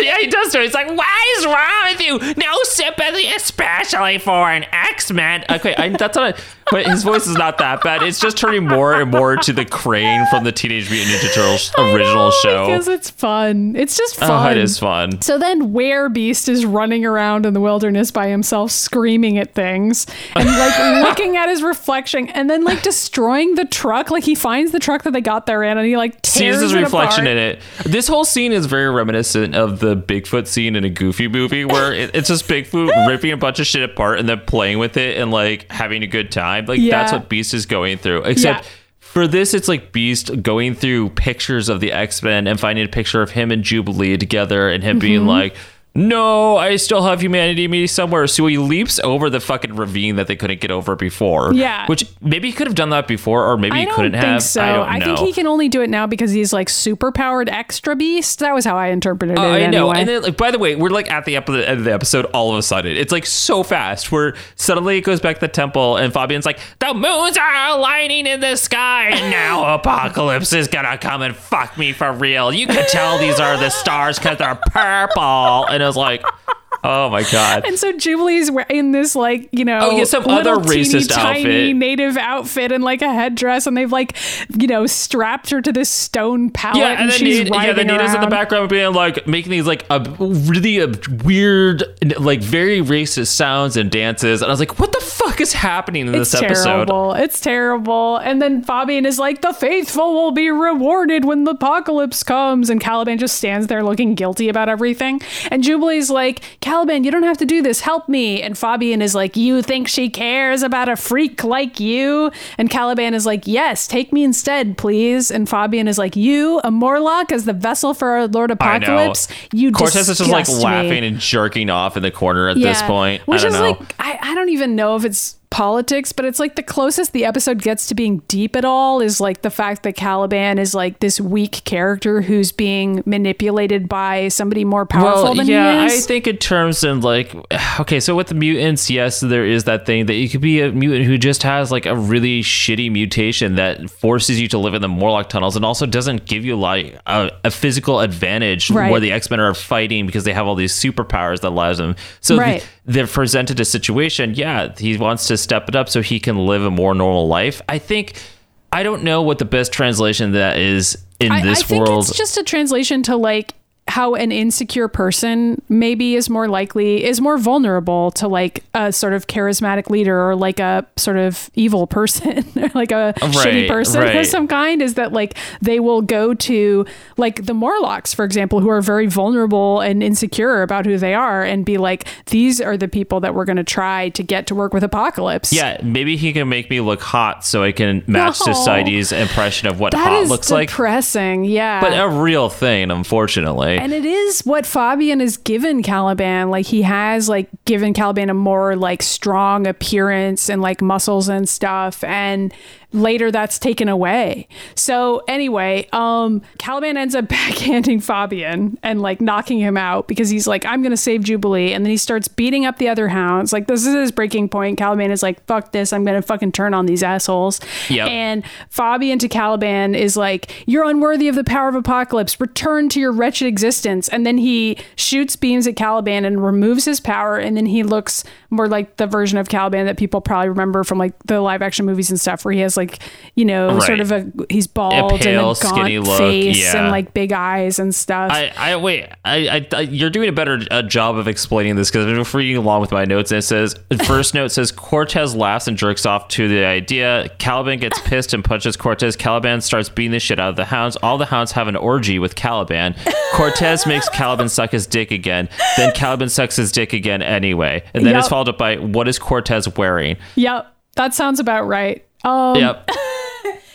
yeah, he does do it. He's like, what is wrong with you? No sympathy, especially for an X-Men. Okay, I, that's not. But his voice is not that bad. It's just turning more and more to the Krang from the Teenage Mutant Ninja Turtles original know, show. Because it's fun. It's just fun. Oh, it is fun. So then Where Beast is running around in the wilderness by himself screaming at things and like [LAUGHS] looking at his reflection and then like destroying the truck. Like he finds the truck that they got there in and he like tears sees his reflection apart. in it. This whole scene is very reminiscent of the Bigfoot scene in a Goofy movie where it, it's just Bigfoot [LAUGHS] ripping a bunch of shit apart and then playing with it and like having a good time. Like that's what Beast is going through. Except Yeah. for this, it's like Beast going through pictures of the X Men and finding a picture of him and Jubilee together and him Mm-hmm. being like. No, I still have humanity in me somewhere. So he leaps over the fucking ravine that they couldn't get over before. Yeah. Which maybe he could have done that before, or maybe I he don't couldn't think have. so. I don't know. think he can only do it now because he's like super powered extra beast. That was how I interpreted it. Uh, I know. And then, like, by the way, we're like at the end of the episode. All of a sudden, it's like so fast. Where suddenly it goes back to the temple, and Fabian's like, "The moons are aligning in the sky, and now [LAUGHS] apocalypse is gonna come and fuck me for real. You can tell these are the stars because they're purple." And I was like, Oh my god. And so Jubilee's in this like you know Oh, yeah, some little other teeny racist tiny native outfit and like a headdress, and they've like you know strapped her to this stone pallet, Yeah, and, and then she's Nate, yeah, the natives in the background being like making these like a really a weird, like very racist sounds and dances, and I was like, "What the fuck is happening in It's this episode?" It's terrible. It's terrible. And then Fabian is like, the faithful will be rewarded when the apocalypse comes. And Caliban just stands there looking guilty about everything. And Jubilee's like, Caliban, you don't have to do this. Help me. And Fabian is like, you think she cares about a freak like you? And Caliban is like, yes, take me instead, please. And Fabian is like, you, a Morlock, as the vessel for our Lord. Apocalypse? You Cortez is just like me." laughing and jerking off in the corner at this point. Which I don't is know. like I, I don't even know if it's politics, but it's like the closest the episode gets to being deep at all is like the fact that Caliban is like this weak character who's being manipulated by somebody more powerful well, than yeah, he I think in terms of like, [SIGHS] okay, so with the mutants, yes, there is that thing that you could be a mutant who just has like a really shitty mutation that forces you to live in the Morlock tunnels and also doesn't give you like a, a physical advantage Right. where the X Men are fighting because they have all these superpowers that allows them. So Right. They're presented a situation. Yeah, he wants to step it up so he can live a more normal life. I think. I don't know what the best translation that is in I, this I think world. it's just a translation to like how an insecure person maybe is more likely is more vulnerable to like a sort of charismatic leader or like a sort of evil person [LAUGHS] or like a shitty person right. of some kind is that like they will go to like the Morlocks for example who are very vulnerable and insecure about who they are and be like these are the people that we're going to try to get to work with apocalypse Yeah, maybe he can make me look hot so I can match No. society's impression of what hot looks like. depressing yeah But a real thing, unfortunately. And it is what Fabian has given Caliban. Like he has like given Caliban a more like strong appearance and like muscles and stuff. And later that's taken away. So anyway, um Caliban ends up [LAUGHS] backhanding Fabian and like knocking him out because he's like, I'm gonna save Jubilee. And then he starts beating up the other hounds. Like this is his breaking point. Caliban is like, fuck this, I'm gonna fucking turn on these assholes. Yep. And Fabian to Caliban is like, You're unworthy of the power of apocalypse. Return to your wretched existence. And then he shoots beams at Caliban and removes his power. And then he looks more like the version of Caliban that people probably remember from like the live action movies and stuff, where he has like, you know, Right. sort of a he's bald A and pale, a skinny gaunt look, face yeah. and like big eyes and stuff. I, I wait. I, I, you're doing a better uh, job of explaining this because I've been reading along with my notes. And it says, first note says Cortez laughs and jerks off to the idea. Caliban gets [LAUGHS] pissed and punches Cortez. Caliban starts beating the shit out of the hounds. All the hounds have an orgy with Caliban. Cortez makes [LAUGHS] Caliban suck his dick again. Then Caliban sucks his dick again anyway. And then it's followed up by, what is Cortez wearing? yep, that sounds about right. Um, Yep. [LAUGHS]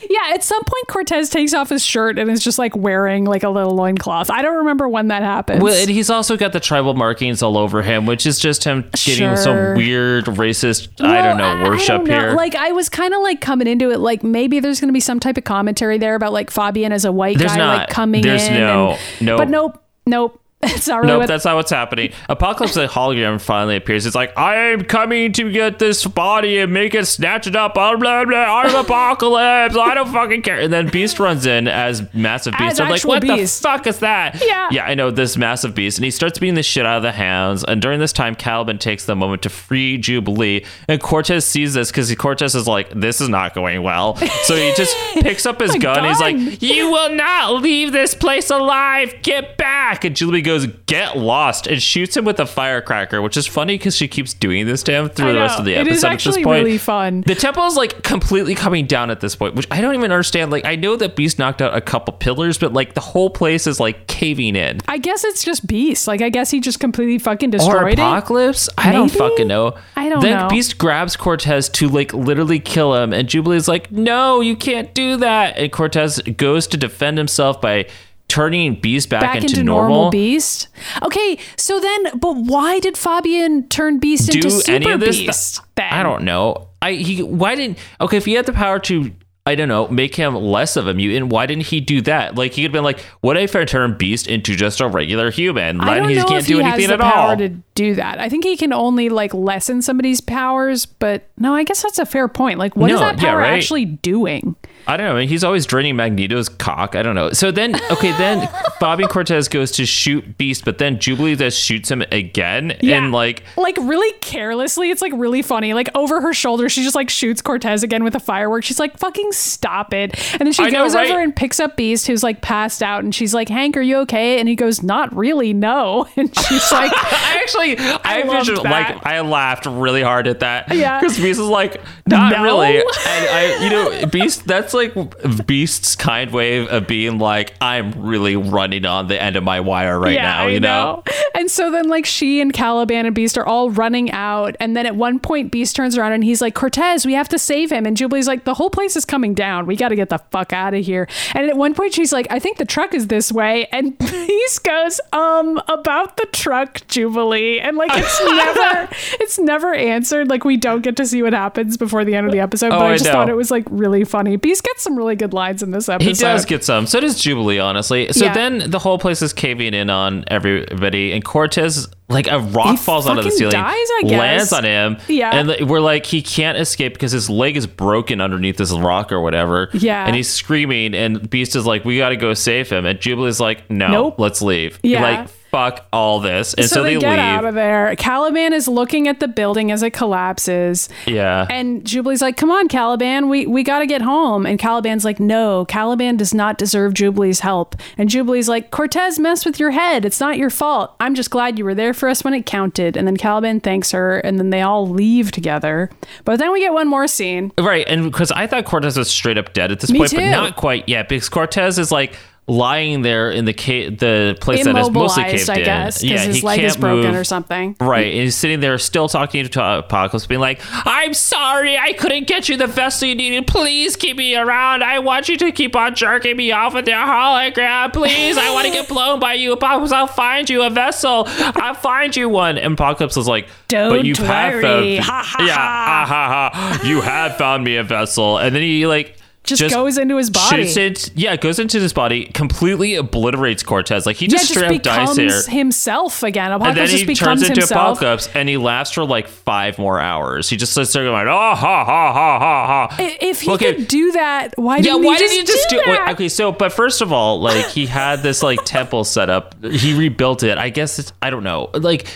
Yeah, at some point Cortez takes off his shirt and is just like wearing like a little loincloth. I don't remember when that happens. Well, and he's also got the tribal markings all over him, which is just him getting Sure. some weird racist, I don't know, worship don't know. here. Like I was kind of like coming into it, like maybe there's going to be some type of commentary there about like Fabian as a white There's guy, not. like coming There's in. There's no- and- no. But nope, nope. It's not really Nope, what that's not what's happening. Apocalypse the hologram finally appears. It's like, I am coming to get this body and make it snatch it up. Blah, blah, blah. I'm [LAUGHS] Apocalypse. I don't fucking care. And then Beast runs in as Massive Beast. As I'm like, what Beast. the fuck is that? Yeah. Yeah, I know this Massive Beast. And he starts beating the shit out of the hounds. And during this time, Caliban takes the moment to free Jubilee. And Cortez sees this because Cortez is like, this is not going well. So he just [LAUGHS] picks up his My gun. He's like, you will not leave this place alive. Get back. And Jubilee goes, get lost, and shoots him with a firecracker, which is funny because she keeps doing this to him through the rest of the It episode. is at actually this point. really fun. The temple is like completely coming down at this point, which I don't even understand. Like, I know that Beast knocked out a couple pillars, but like the whole place is like caving in. I guess it's just Beast. Like I guess he just completely fucking Or destroyed it. apocalypse? I don't fucking know. I don't then know. Beast grabs Cortez to like literally kill him, and Jubilee's like, "No, you can't do that." And Cortez goes to defend himself by turning Beast back, Back into, normal. Beast. Okay, so then, but why did Fabian turn Beast do into Super any of this? Beast? Th- I don't know. I he why didn't okay if he had the power to I don't know make him less of a mutant. Why didn't he do that? Like he could have been like, what if I turn Beast into just a regular human? I Why don't he know can't if do he anything has the at power all? to do that. I think he can only like lessen somebody's powers, but no, I guess that's a fair point. Like, what is No, that yeah, power right. actually doing? I don't know. He's always draining Magneto's cock. I don't know. So then, okay, then [LAUGHS] Bobby Cortez goes to shoot Beast, but then Jubilee just shoots him again, yeah. and like, like really carelessly. It's like really funny. Like over her shoulder, she just like shoots Cortez again with a firework. She's like, "Fucking stop it!" And then she I know, goes right? over and picks up Beast, who's like passed out, and she's like, "Hank, are you okay?" And he goes, "Not really, no." [LAUGHS] And she's like, [LAUGHS] I actually, I, loved visual, that. like, I laughed really hard at that. Yeah. because Beast is like, not No. really. And I, you know, Beast. That's like Beast's kind way of being like, I'm really running on the end of my wire right now. You know. And so then like she and Caliban and Beast are all running out. And then at one point Beast turns around and he's like, Cortez, we have to save him. And Jubilee's like, the whole place is coming down. We got to get the fuck out of here. And at one point she's like, I think the truck is this way. And [LAUGHS] Beast goes, um, about the truck, Jubilee. And like it's [LAUGHS] never it's never answered. Like we don't get to see what happens before the end of the episode. But Oh, I I just know. thought it was like really funny. Beast gets some really good lines in this episode. He does get some. So does Jubilee, honestly. So Yeah. then the whole place is caving in on everybody, and Cortez, like a rock He falls out of the ceiling, dies, I guess. lands on him. Yeah. and we're like, he can't escape because his leg is broken underneath this rock or whatever. Yeah. and he's screaming, and Beast is like, "We got to go save him," and Jubilee's like, "No, Nope. let's leave." Yeah. like fuck all this, and so, so, they, they, get leave. out of there. Caliban is looking at the building as it collapses. yeah, And Jubilee's like, "Come on, Caliban, we we got to get home." And Caliban's like, "No, Caliban does not deserve Jubilee's help." And Jubilee's like, "Cortez messed with your head. It's not your fault. I'm just glad you were there for us when it counted." And then Caliban thanks her, and then they all leave together. But then we get one more scene. Right, and because I thought Cortez was straight up dead at this Me point, but not quite yet, because Cortez is like lying there in the ca- the place that is mostly caved I in. guess, because yeah, his he leg is broken move. or something. Right, and he's sitting there still talking to Apocalypse, being like, "I'm sorry, I couldn't get you the vessel you needed. Please keep me around. I want you to keep on jerking me off with your hologram. Please, I want to get [LAUGHS] blown by you, Apocalypse. I'll find you a vessel. I'll find you one." And Apocalypse is like, "But Don't you have worry. found, Ha, ha, yeah, ha, ha, ha. You have found me a vessel." And then he like. Just goes into his body. shoots it- yeah, goes into his body, completely obliterates Cortez. Like he Yeah, just just straight up dies becomes here himself again. and Apocalypse then he just turns into himself. apocalypse and he lasts for like five more hours he just sits there going oh ha ha ha ha ha If he could do that, why yeah didn't yeah, why he did just, he just do, do wait, that? okay so but first of all like he had this like temple set up he rebuilt it i guess it's i don't know like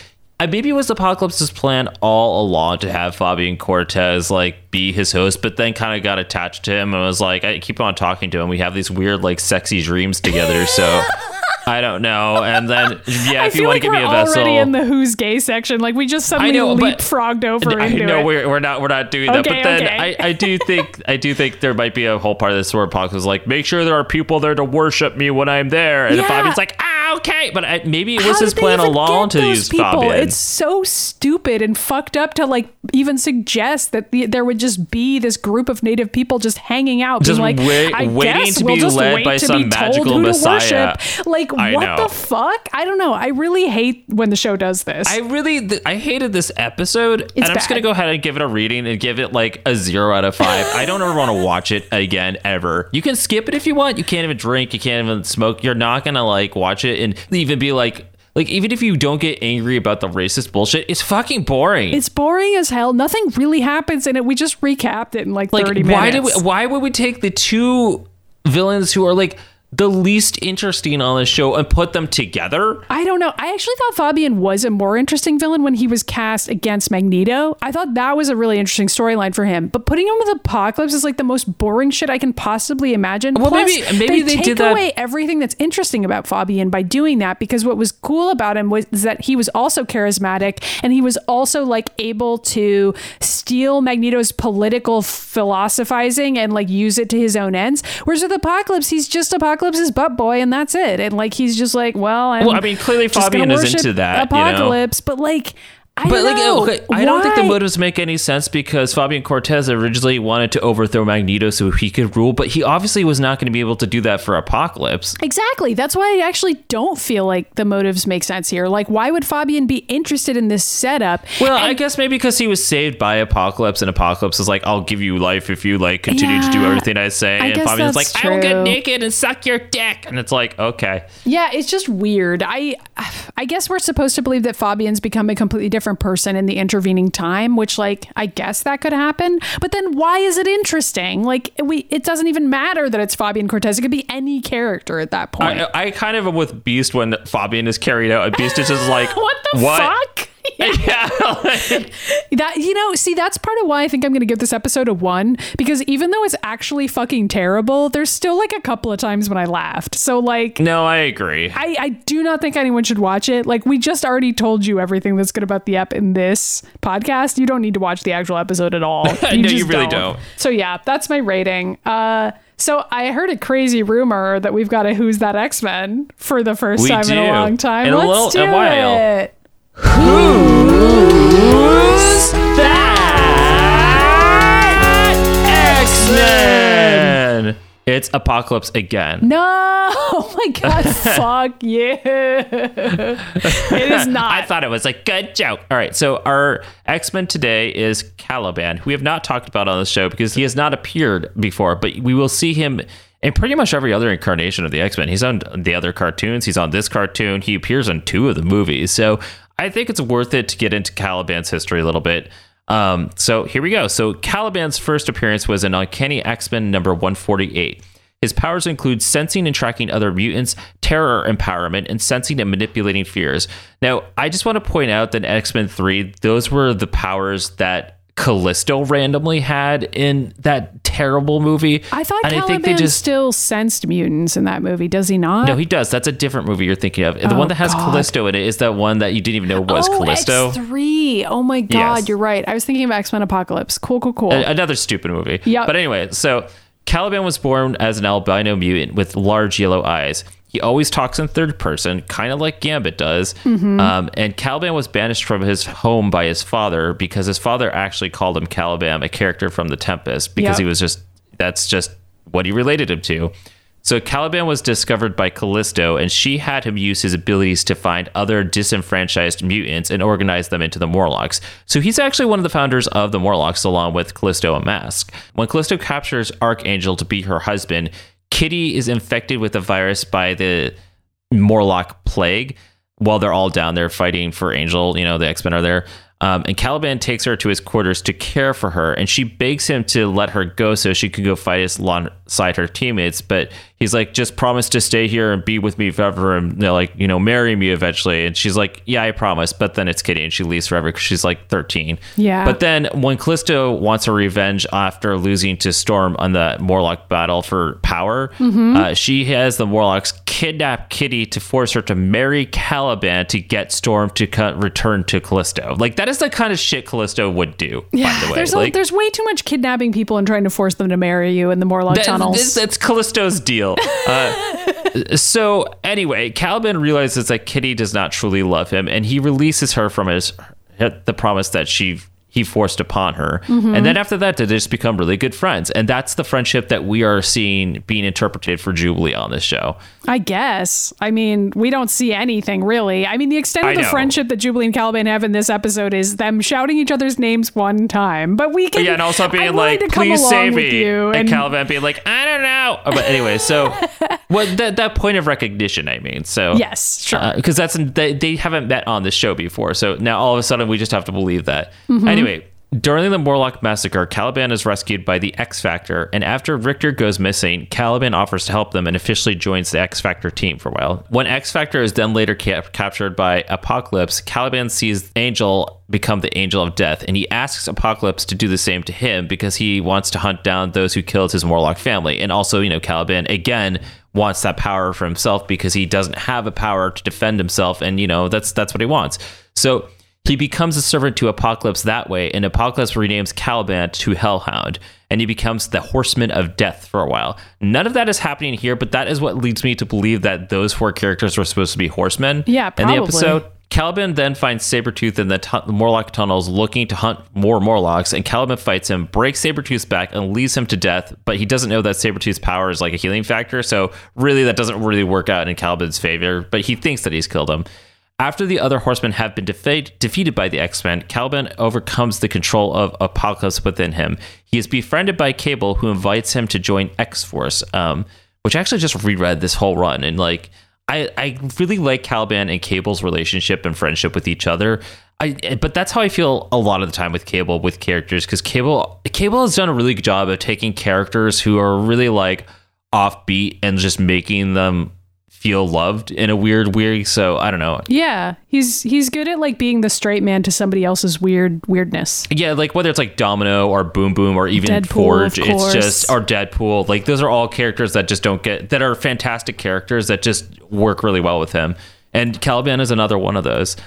I, maybe it was Apocalypse's plan all along to have Fabian Cortez like be his host, but then kind of got attached to him and was like, I keep on talking to him. We have these weird like sexy dreams together. So [LAUGHS] I don't know. And then [LAUGHS] yeah, if you want like to give we're me a vessel, already in the who's gay section. Like we just suddenly know, leapfrogged over I into know it. we're, we're not we're not doing that, but then okay. I, I do [LAUGHS] think I do think there might be a whole part of this where Apocalypse is like, make sure there are people there to worship me when I'm there, and Yeah. Fabian's like, ah, okay, but I, maybe it How was his plan along to use people? Fabian. It's so stupid and fucked up to like even suggest that the, there would just be this group of native people just hanging out, Just being like, wait- I waiting guess to we'll be just led wait by to some be told magical who messiah. to worship. Like, I what know. the fuck? I don't know. I really hate when the show does this. I really, th- I hated this episode, and I'm just gonna go ahead and give it a reading and give it like a zero out of five. I don't ever want to watch it again ever. You can skip it if you want. You can't even drink. You can't even smoke. You're not gonna like watch it and even be like, like even if you don't get angry about the racist bullshit, it's fucking boring. it's boring as hell. Nothing really happens in it. We just recapped it in like, like 30 minutes. why did we, why would we take the two villains who are like the least interesting on the show and put them together? I don't know. I actually thought Fabian was a more interesting villain when he was cast against Magneto. I thought that was a really interesting storyline for him. But putting him with Apocalypse is like the most boring shit I can possibly imagine. Well, Plus, maybe- maybe they take did that- away everything that's interesting about Fabian by doing that. Because what was cool about him was that he was also charismatic and he was also like able to steal Magneto's political philosophizing and like use it to his own ends. Whereas with Apocalypse, he's just Apocalypse's butt boy, and that's it. And like he's just like, well, I'm Well, I mean, clearly Fabian is into that, you know? Apocalypse, but like. I But like, okay, I don't think the motives make any sense because Fabian Cortez originally wanted to overthrow Magneto so he could rule, but he obviously was not going to be able to do that for Apocalypse. Exactly. That's why I actually don't feel like the motives make sense here. Like, why would Fabian be interested in this setup? Well, I guess maybe because he was saved by Apocalypse, and Apocalypse is like, "I'll give you life if you like continue to do everything I say." I and Fabian's like, that's "I will get naked and suck your dick," and it's like, okay, Yeah, it's just weird. I I guess we're supposed to believe that Fabian's become a completely different person in the intervening time, which like I guess that could happen. But then why is it interesting? Like we it doesn't even matter that it's Fabian Cortez. It could be any character at that point. I, I kind of am with Beast when Fabian is carried out. Beast is just like, [LAUGHS] what the fuck? [LAUGHS] Yeah, That you know, see, that's part of why I think I'm going to give this episode a one because even though it's actually fucking terrible, there's still like a couple of times when I laughed. So like, no, I agree. I, I do not think anyone should watch it. Like we just already told you everything that's good about the ep in this podcast. You don't need to watch the actual episode at all. [LAUGHS] No, you really don't. So yeah, that's my rating. Uh, so I heard a crazy rumor that we've got a Who's That X Men for the first We time in a long time. In Let's little- do it. Who's that X Men? It's Apocalypse again. No, [LAUGHS] oh my god, [LAUGHS] fuck you. it is [LAUGHS] not. I thought it was a good joke. All right, so our X Men today is Caliban, who we have not talked about on the show because he has not appeared before, but we will see him in pretty much every other incarnation of the X Men. He's on the other cartoons, he's on this cartoon, he appears in two of the movies. So I think it's worth it to get into Caliban's history a little bit. Um, so here we go. So Caliban's first appearance was in Uncanny X Men number 148. His powers include sensing and tracking other mutants, terror empowerment, and sensing and manipulating fears. Now, I just want to point out that X Men 3, those were the powers that Callisto randomly had in that terrible movie. I thought And Caliban still sensed mutants in that movie. Does he not? No, he does. That's a different movie you're thinking of. The Oh, one that has God. Callisto in it is that one that you didn't even know was oh, Callisto. X3. Oh my god, Yes. you're right. I was thinking of X Men Apocalypse. Cool, cool, cool. A- another stupid movie. Yeah. But anyway, so Caliban was born as an albino mutant with large yellow eyes. He always talks in third person, kind of like Gambit does. Mm-hmm. Um, and Caliban was banished from his home by his father because his father actually called him Caliban, a character from The Tempest, because Yep. he was just, that's just what he related him to. So Caliban was discovered by Callisto, and she had him use his abilities to find other disenfranchised mutants and organize them into the Morlocks. So he's actually one of the founders of the Morlocks, along with Callisto and Mask. When Callisto captures Archangel to be her husband, Kitty is infected with the virus by the Morlock plague while they're all down there fighting for Angel. You know, the X Men are there. Um, and Caliban takes her to his quarters to care for her, and she begs him to let her go so she could go fight alongside her teammates. But he's like, just promise to stay here and be with me forever, and they're like, you know, marry me eventually. And she's like, yeah, I promise. But then it's Kitty, and she leaves forever because she's like 13. Yeah. But then when Callisto wants her revenge after losing to Storm on the Morlock battle for power, Mm-hmm. uh, she has the Morlocks kidnap Kitty to force her to marry Caliban to get Storm to co- return to Callisto. Like that is the kind of shit Callisto would do. by the way, there's a, there's way too much kidnapping people and trying to force them to marry you in the Morlock that- tunnels. this- that's Callisto's deal. Uh, so anyway, Caliban realizes that Kitty does not truly love him, and he releases her from his the promise that she he forced upon her. Mm-hmm. And then after that, they just become really good friends, and that's the friendship that we are seeing being interpreted for Jubilee on this show. I guess. I mean, we don't see anything really. I mean, the extent of I the know. friendship that Jubilee and Caliban have in this episode is them shouting each other's names one time. But we can. yeah, and also being I'm like, "Please save me," you. and, And, Caliban being like, "I don't know." But anyway, so [LAUGHS] what that that point of recognition, I mean, so yes, sure. because that's they, they haven't met on this show before. So now all of a sudden we just have to believe that. Mm-hmm. Anyway, during the Morlock massacre, Caliban is rescued by the X Factor, and after Richter goes missing, Caliban offers to help them and officially joins the X Factor team for a while. When X Factor is then later cap- captured by Apocalypse, Caliban sees Angel become the Angel of Death, and he asks Apocalypse to do the same to him because he wants to hunt down those who killed his Morlock family. And also, you know, Caliban again wants that power for himself because he doesn't have a power to defend himself, and you know that's that's what he wants. So he becomes a servant to Apocalypse that way, and Apocalypse renames Caliban to Hellhound, and he becomes the Horseman of Death for a while. None of that is happening here, but that is what leads me to believe that those four characters were supposed to be horsemen. Yeah, In the episode, Caliban then finds Sabretooth in the, Morlock tunnels looking to hunt more Morlocks, and Caliban fights him, breaks Sabretooth's back, and leaves him to death, but he doesn't know that Sabretooth's power is like a healing factor, so really that doesn't really work out in Caliban's favor, but he thinks that he's killed him. After the other horsemen have been defeat, defeated by the X Men, Caliban overcomes the control of Apocalypse within him. He is befriended by Cable, who invites him to join X Force, um, which I actually just reread this whole run and like. I, I really like Caliban and Cable's relationship and friendship with each other. I, but that's how I feel a lot of the time with Cable with characters because Cable Cable has done a really good job of taking characters who are really like offbeat and just making them feel loved in a weird way. So I don't know. Yeah, he's he's good at like being the straight man to somebody else's weird weirdness. Yeah, like whether it's like Domino or Boom Boom or even Deadpool, Forge, it's just or Deadpool. Like those are all characters that just don't get that are fantastic characters that just work really well with him. And Caliban is another one of those.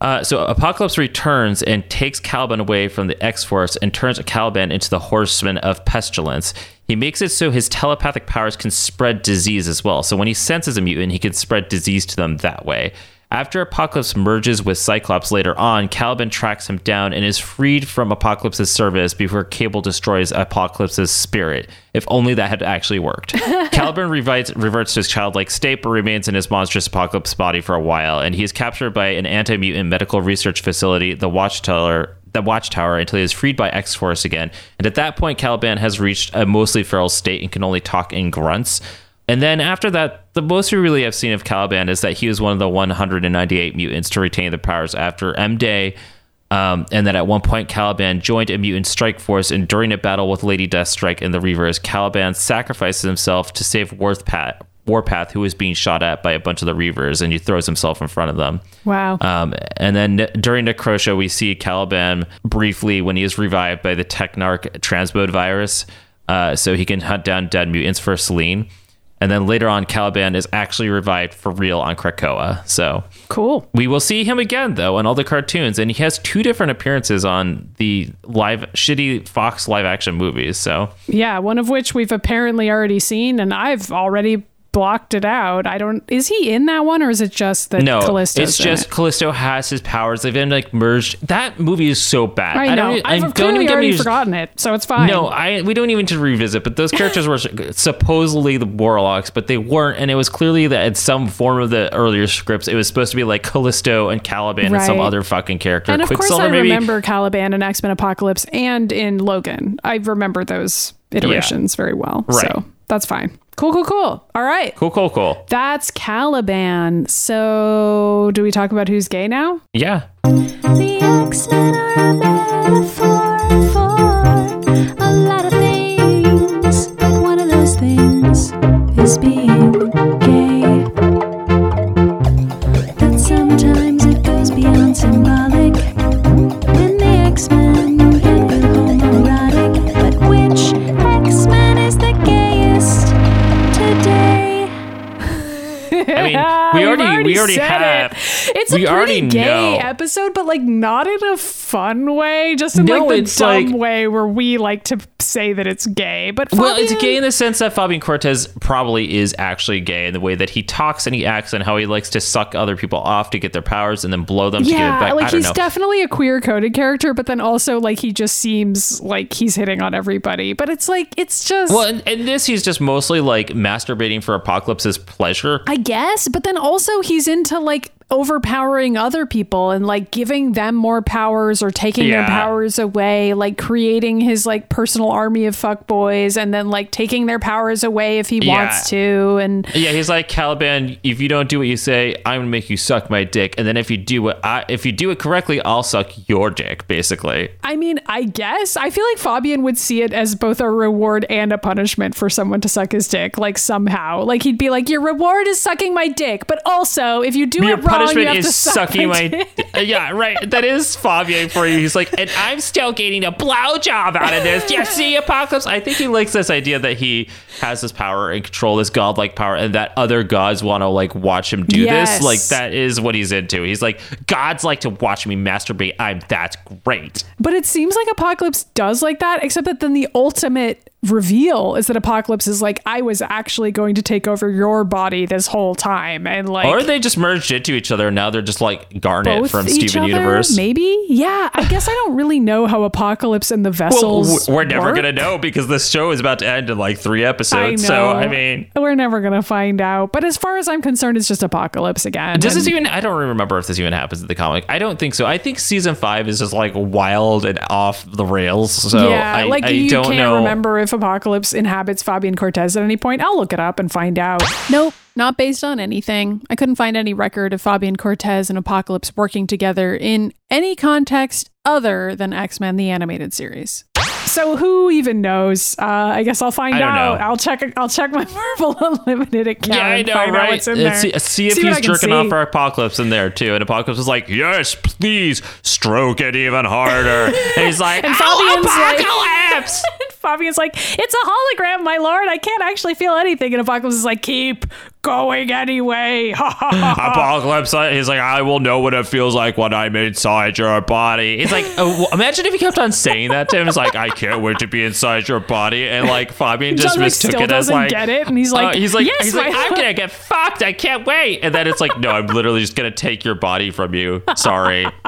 Uh, so Apocalypse returns and takes Caliban away from the X Force and turns Caliban into the Horseman of Pestilence. He makes it so his telepathic powers can spread disease as well. So when he senses a mutant, he can spread disease to them that way. After Apocalypse merges with Cyclops later on, Caliban tracks him down and is freed from Apocalypse's service before Cable destroys Apocalypse's spirit. If only that had actually worked. [LAUGHS] Caliban revites, reverts to his childlike state but remains in his monstrous Apocalypse body for a while, and he is captured by an anti mutant medical research facility, the Watchtower. The Watchtower until he is freed by X Force again. And at that point, Caliban has reached a mostly feral state and can only talk in grunts. And then after that, the most we really have seen of Caliban is that he was one of the 198 mutants to retain their powers after M Day. Um, and that at one point, Caliban joined a mutant strike force, and during a battle with Lady Deathstrike and the Reavers, Caliban sacrifices himself to save Warpath, Warpath, who is being shot at by a bunch of the Reavers, and he throws himself in front of them. Wow. Um, and then during Necrosha, we see Caliban briefly when he is revived by the Technarch transmode virus, uh, so he can hunt down dead mutants for Selene. And then later on, Caliban is actually revived for real on Krakoa. So cool. we will see him again, though, in all the cartoons, and he has two different appearances on the live shitty Fox live action movies. So Yeah, one of which we've apparently already seen, and I've already blocked it out. I don't. Is he in that one, or is it just that no, Callisto's it's just it? Callisto has his powers. They've been like merged. That movie is so bad. I know. don't, I've don't even already forgotten it, so it's fine. No, I we don't even need to revisit. But those characters were [LAUGHS] supposedly the Morlocks, but they weren't, and it was clearly that in some form of the earlier scripts, it was supposed to be like Callisto and Caliban and some other fucking character. and of course, I maybe. remember Caliban and X Men Apocalypse, and in Logan. I remember those iterations very well. Right. So that's fine. Cool, cool, cool. All right. Cool, cool, cool. That's Caliban. So, do we talk about who's gay now? Yeah. The X-Men are a metaphor for a lot of things, but one of those things is being gay. We already, we already said have. It. It's we a pretty gay know. episode, but like not in a fun way, just in No, like the dumb like- way where we like to say that it's gay. But Well, it's gay in the sense that Fabian Cortez probably is actually gay in the way that he talks and he acts and how he likes to suck other people off to get their powers and then blow them to get it Yeah, like he's know. definitely a queer coded character, but then also like he just seems like he's hitting on everybody. But it's like it's just well, in, in this, he's just mostly like masturbating for Apocalypse's pleasure. I guess, but then also he's into like overpowering other people and like giving them more powers or taking their powers away, like creating his like personal army of fuckboys and then like taking their powers away if he Yeah. wants to. And Yeah, he's like Caliban. If you don't do what you say, I'm gonna make you suck my dick, and then if you do what I, if you do it correctly, I'll suck your dick. Basically, I mean, I guess I feel like Fabian would see it as both a reward and a punishment for someone to suck his dick, like somehow. Like he'd be like, Your reward is sucking my dick, but also if you do it wrong, Oh, punishment is suck sucking my. dick. yeah, right. That is Fabian for you. He's like, and I'm still getting a blowjob out of this. [LAUGHS] Yeah, see, Apocalypse. I think he likes this idea that he has this power and control, this godlike power, and that other gods want to like watch him do Yes. this. Like that is what he's into. He's like, gods like to watch me masturbate. I'm that's great. But it seems like Apocalypse does like that, except that then the ultimate reveal is that Apocalypse is like, I was actually going to take over your body this whole time. And like, Or they just merged into each other and now they're just like Garnet from Steven other, Universe. Maybe? Yeah. I guess I don't really know how Apocalypse and the Well, vessels. w- we're never work. gonna know because this show is about to end in like three episodes. know. So I mean, we're never gonna find out. But as far as I'm concerned, it's just Apocalypse again. Does this And- even? I don't remember if this even happens in the comic. I don't think so. I think season five is just like wild and off the rails. So yeah, I, like I you don't can't know. remember if Apocalypse inhabits Fabian Cortez at any point. I'll look it up and find out. Nope, Not based on anything. I couldn't find any record of Fabian Cortez and Apocalypse working together in any context other than X Men the Animated Series. So who even knows? Uh, I guess I'll find out. know. I'll check. I'll check my [LAUGHS] Marvel Unlimited account. Yeah, I know, find out right? what's in there. See, see if See he's jerking see. off for Apocalypse in there too. And Apocalypse is like, "Yes, please stroke it even harder." [LAUGHS] and he's like, And "Oh, Fabian's like- Apocalypse!" [LAUGHS] Fabian's like, it's a hologram, my lord. I can't actually feel anything. And Apocalypse is like, keep going anyway. [LAUGHS] Apocalypse, uh, he's like, I will know what it feels like when I'm inside your body. He's like, oh, imagine if he kept on saying that to him. It's like, I can't wait to be inside your body. And like, Fabian just mistook it as like, get it, and he's like, uh, he's like, yes, he's like, I'm gonna get fucked. I can't wait. And then it's like, no, I'm literally just gonna take your body from you. Sorry. [LAUGHS]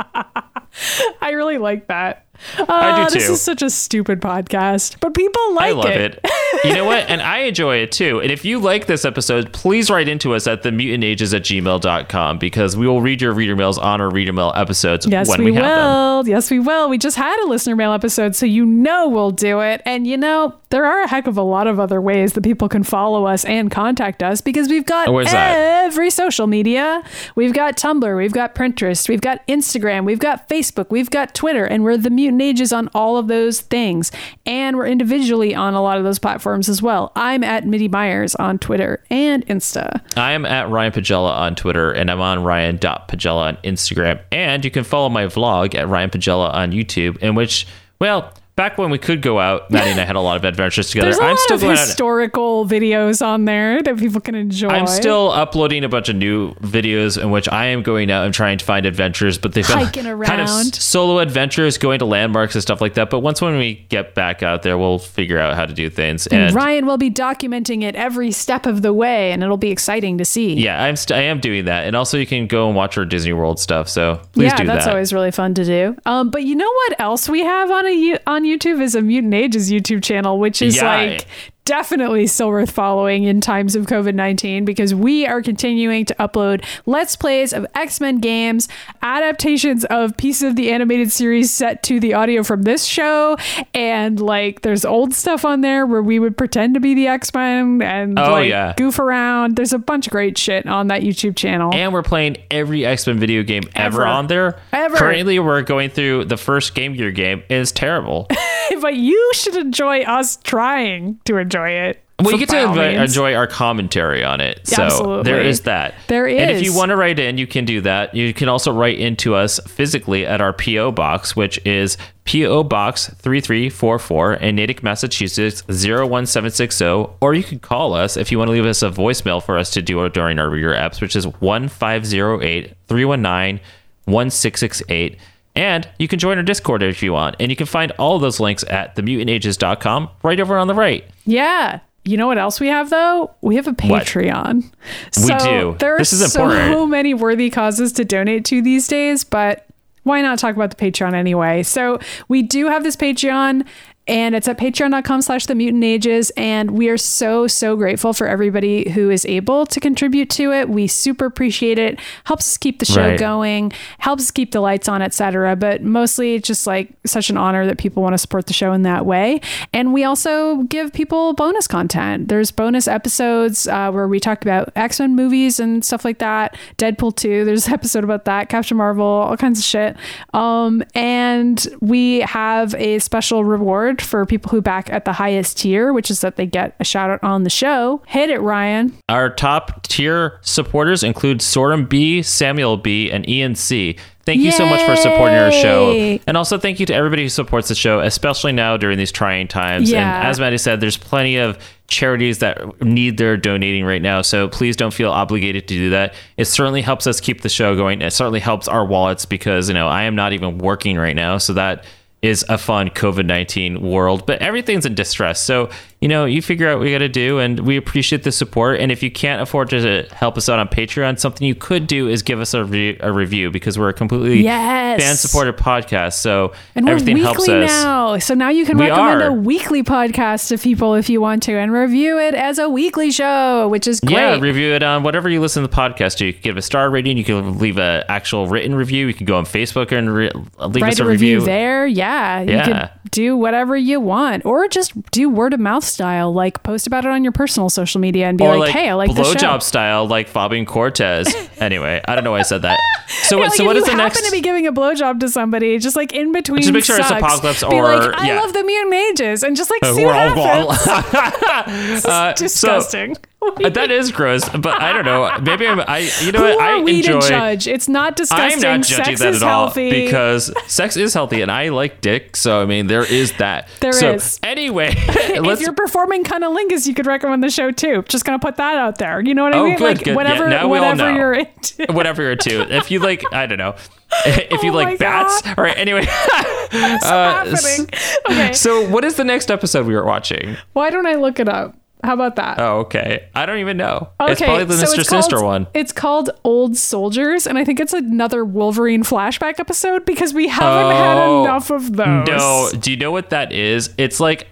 I really like that. I Uh, do This is such a stupid podcast, but people like I love it. you know what? And I enjoy it too. And if you like this episode, please write into us at themutantages at gmail.com because we will read your reader mails on our reader mail episodes Yes, when we, we, have them. will. Yes, we will. We just had a listener mail episode, so you know we'll do it. And you know, there are a heck of a lot of other ways that people can follow us and contact us because we've got where's that? every social media. We've got Tumblr, we've got Pinterest, we've got Instagram, we've got Facebook, we've got Twitter, and we're the Mutant Ages on all of those things. And we're individually on a lot of those platforms as well. I'm at MIDImyers on Twitter and Insta. I am at Ryan Pagella on Twitter and I'm on Ryan.Pagella on Instagram. And you can follow my vlog at Ryan Pagella on YouTube, in which, well, back when we could go out, Maddy and I had a lot of adventures together. There's a I'm lot still of going out. historical videos on there that people can enjoy. I'm still uploading a bunch of new videos in which I am going out and trying to find adventures, but they've been Hiking [LAUGHS] kind of around. solo adventures, going to landmarks and stuff like that. But once when we get back out there, we'll figure out how to do things. And And, Ryan will be documenting it every step of the way, and it'll be exciting to see. yeah, I'm st- I am doing that. And also, you can go and watch our Disney World stuff. So please yeah, do that's always really fun to do. Um, but you know what else we have on a on YouTube is a Mutant Ages YouTube channel, which is Yeah. like definitely still worth following in times of COVID nineteen because we are continuing to upload let's plays of X Men games, adaptations of pieces of the animated series set to the audio from this show, and like there's old stuff on there where we would pretend to be the X Men and Oh, like yeah. goof around. There's a bunch of great shit on that YouTube channel. and we're playing every X Men video game ever, Ever. on there. Ever. Currently, we're going through the first Game Gear game. It's terrible. [LAUGHS] [LAUGHS] but you should enjoy us trying to enjoy it. Well, you get to enjoy, enjoy our commentary on it. So Absolutely. there is that. There is. And if you want to write in, you can do that. You can also write into us physically at our P.O. box, which is P.O. Box 3344 in Natick, Massachusetts 01760. Or you can call us if you want to leave us a voicemail for us to do during our reader apps, which is 1508 319 1668. And you can join our Discord if you want. And you can find all those links at themutantages.com right over on the right. Yeah. You know what else we have though? We have a Patreon. We So do. There are This is so important. [LAUGHS] many worthy causes to donate to these days, but why not talk about the Patreon anyway? So we do have this Patreon and it's at patreon.com slash the mutant ages. And we are so so grateful for everybody who is able to contribute to it. We super appreciate it. Helps us keep the show Right. going helps us keep the lights on etc but mostly it's just like such an honor that people want to support the show in that way. And we also give people bonus content. There's bonus episodes uh, where we talk about x-men movies and stuff like that. Deadpool 2 there's an episode about that. Captain marvel all kinds of shit. Um, and we have a special reward for people who back at the highest tier which is that they get a shout out on the show hit it ryan Our top tier supporters include Sorum B, Samuel B, and Ian C. Thank you so much for supporting our show. And also thank you to everybody who supports the show, especially now during these trying times. Yeah. And as Maddy said, there's plenty of charities that need their donating right now. So please don't feel obligated to do that. It certainly helps us keep the show going. It certainly helps our wallets because, you know, I am not even working right now. So that is a fun COVID 19 world, but everything's in distress. So, you know, you figure out what you got to do, and we appreciate the support. And if you can't afford to help us out on Patreon, something you could do is give us a, re- a review because we're a completely Yes. fan supported podcast. So And we're everything weekly helps us. now. So now you can We recommend are. a weekly podcast to people if you want to and review it as a weekly show, which is great. Yeah, review it on whatever you listen to the podcast to. You can give a star rating. You can leave an actual written review. You can go on Facebook and re- leave Write us a a review review. there. Yeah. You can do whatever you want or just do word of mouth stuff style, like post about it on your personal social media and be like, like, "Hey, I like the show." blowjob style, like Fabian Cortez. [LAUGHS] anyway, I don't know why I said that. So, Yeah, what like so what is what you is the happen next? to be giving a blowjob to somebody, just like in between, Just make sure it's sucks, Apocalypse be or- like, I yeah. love the mutant mages, and just like see what happens. [LAUGHS] [LAUGHS] Uh, Disgusting. Uh, [LAUGHS] that is gross, but I don't know. Maybe I'm, I, you know Who what? I are we enjoy. to judge? It's not disgusting. I'm not judging Sex that at all healthy. because sex is healthy, and I like dick. So I mean, there is that. [LAUGHS] There so, is. Anyway, [LAUGHS] if you're performing cunnilingus, you could recommend the show too. Just gonna put that out there. You know what I Oh, mean? good, like good. Yeah, whatever, all whatever you're into. Whatever you're into. If you like, I don't know. If you Oh like bats. God. All right. Anyway. Uh, happening? Okay. So, what is the next episode we are watching? Why don't I look it up? How about that? Oh, okay. I don't even know. Okay, it's probably the so Mr. called, one. It's called Old Soldiers, and I think it's another Wolverine flashback episode because we haven't had Oh, enough of those. No, do you know what that is? It's like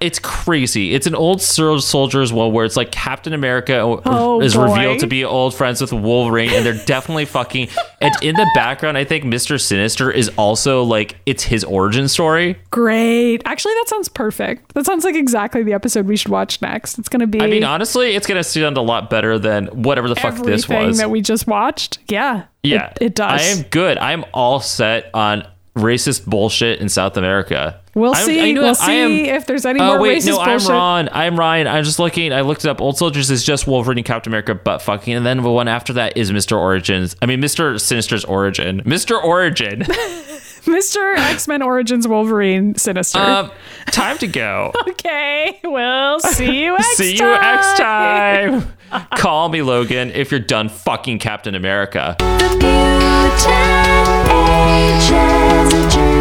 it's crazy. It's an old sol- soldiers one where it's like Captain America Oh, is boy. revealed to be old friends with Wolverine, and they're definitely fucking. [LAUGHS] And in the background, I think Mister Sinister is also like it's his origin story. Great. Actually, that sounds perfect. That sounds like exactly the episode we should watch next. It's going to be I mean, honestly, it's gonna sound a lot better than whatever the fuck this was. that we just watched. Yeah. yeah, It, it does. I am good. I'm all set on racist bullshit in South America. We'll I'm- see. We'll I am- see if there's any Oh more wait, racist no, bullshit. I'm Ron. I'm Ryan. I'm just looking. I looked it up. Old Soldiers is just Wolverine and Captain America butt fucking, and then the one after that is Mister Origins. I mean, Mister Sinister's origin. Mister Origin. [LAUGHS] Mr. X Men Origins Wolverine Sinister. um, time to go. [LAUGHS] okay. We'll see you next [LAUGHS] See you time. next time. [LAUGHS] Call me Logan if you're done fucking Captain America. The mutant ages.